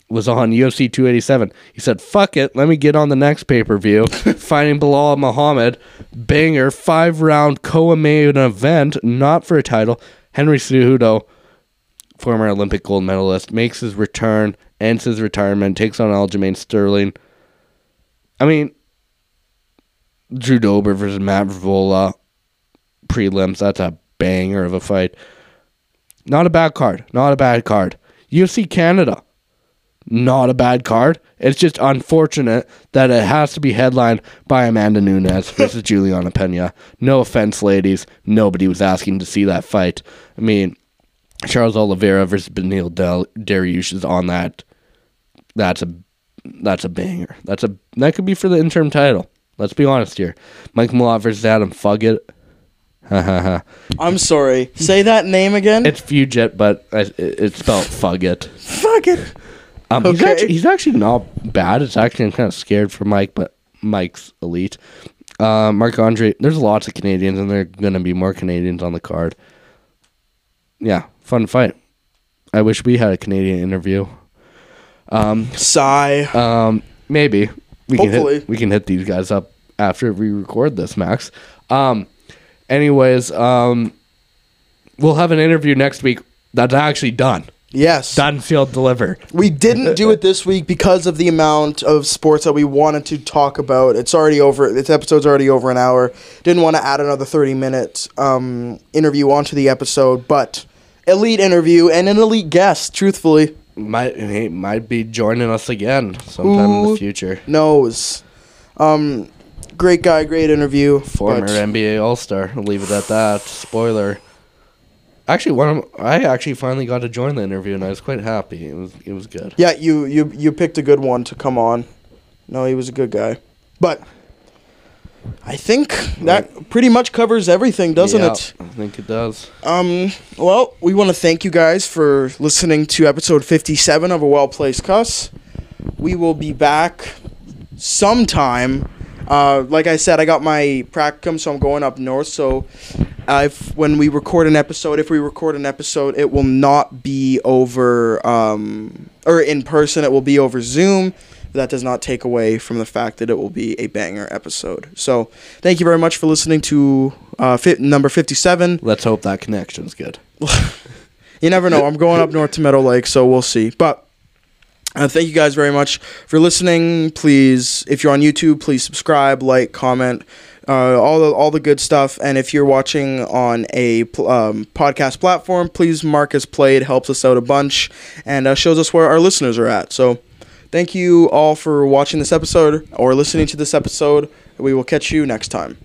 was on UFC 287. He said, "Fuck it, let me get on the next pay per view." Fighting Belal Muhammad, banger five round co-main event, not for a title. Henry Cejudo, former Olympic gold medalist, makes his return, ends his retirement, takes on Aljamain Sterling. I mean, Drew Dober versus Matt Vola prelims. That's a banger of a fight. Not a bad card. Not a bad card. UFC Canada. Not a bad card. It's just unfortunate that it has to be headlined by Amanda Nunes versus Julianna Pena. No offense, ladies. Nobody was asking to see that fight. I mean, Charles Oliveira versus Beneil Del- Dariush is on that. That's a that's a banger. That's a that could be for the interim title. Let's be honest here. Mike Malott versus Adam Fuggett. Ha ha ha. I'm sorry. Say that name again. It's Fugit, but I- it's spelled Fuggit. Fuck it. Um, he's, actually, he's actually not bad. It's actually I'm kind of scared for Mike, but Mike's elite. Uh, Mark Andre, there's lots of Canadians, and there are gonna be more Canadians on the card. Yeah, fun fight. I wish we had a Canadian interview. Um, Sigh. Um, maybe we can hit, we can hit these guys up after we record this, Max. Um, anyways, um, we'll have an interview next week. That's actually done. Yes. Done, sealed, deliver. We didn't do it this week because of the amount of sports that we wanted to talk about. It's already over. This episode's already over an hour. Didn't want to add another thirty minute um, interview onto the episode, but elite interview and an elite guest. Truthfully, Might he might be joining us again sometime in the future. knows. Um, great guy, great interview. Former NBA All Star. We'll leave it at that. Spoiler. Actually, one of I actually finally got to join the interview, and I was quite happy. It was it was good. Yeah, you you you picked a good one to come on. No, he was a good guy. But I think that pretty much covers everything, doesn't Yeah, it? I think it does. Um, well, we want to thank you guys for listening to episode 57 of A Well Placed Cuss. We will be back sometime. Uh, like I said, I got my practicum, so I'm going up north. So, uh, if when we record an episode, if we record an episode, it will not be over um, or in person. It will be over Zoom. That does not take away from the fact that it will be a banger episode. So, thank you very much for listening to uh, fi- number 57. Let's hope that connection's good. You never know. I'm going up north to Meadow Lake, so we'll see. But uh, thank you guys very much for listening. Please, if you're on YouTube, please subscribe, like, comment, uh, all the all the good stuff. And if you're watching on a pl- um, podcast platform, please mark as played. Helps us out a bunch and uh, shows us where our listeners are at. So. Thank you all for watching this episode or listening to this episode. We will catch you next time.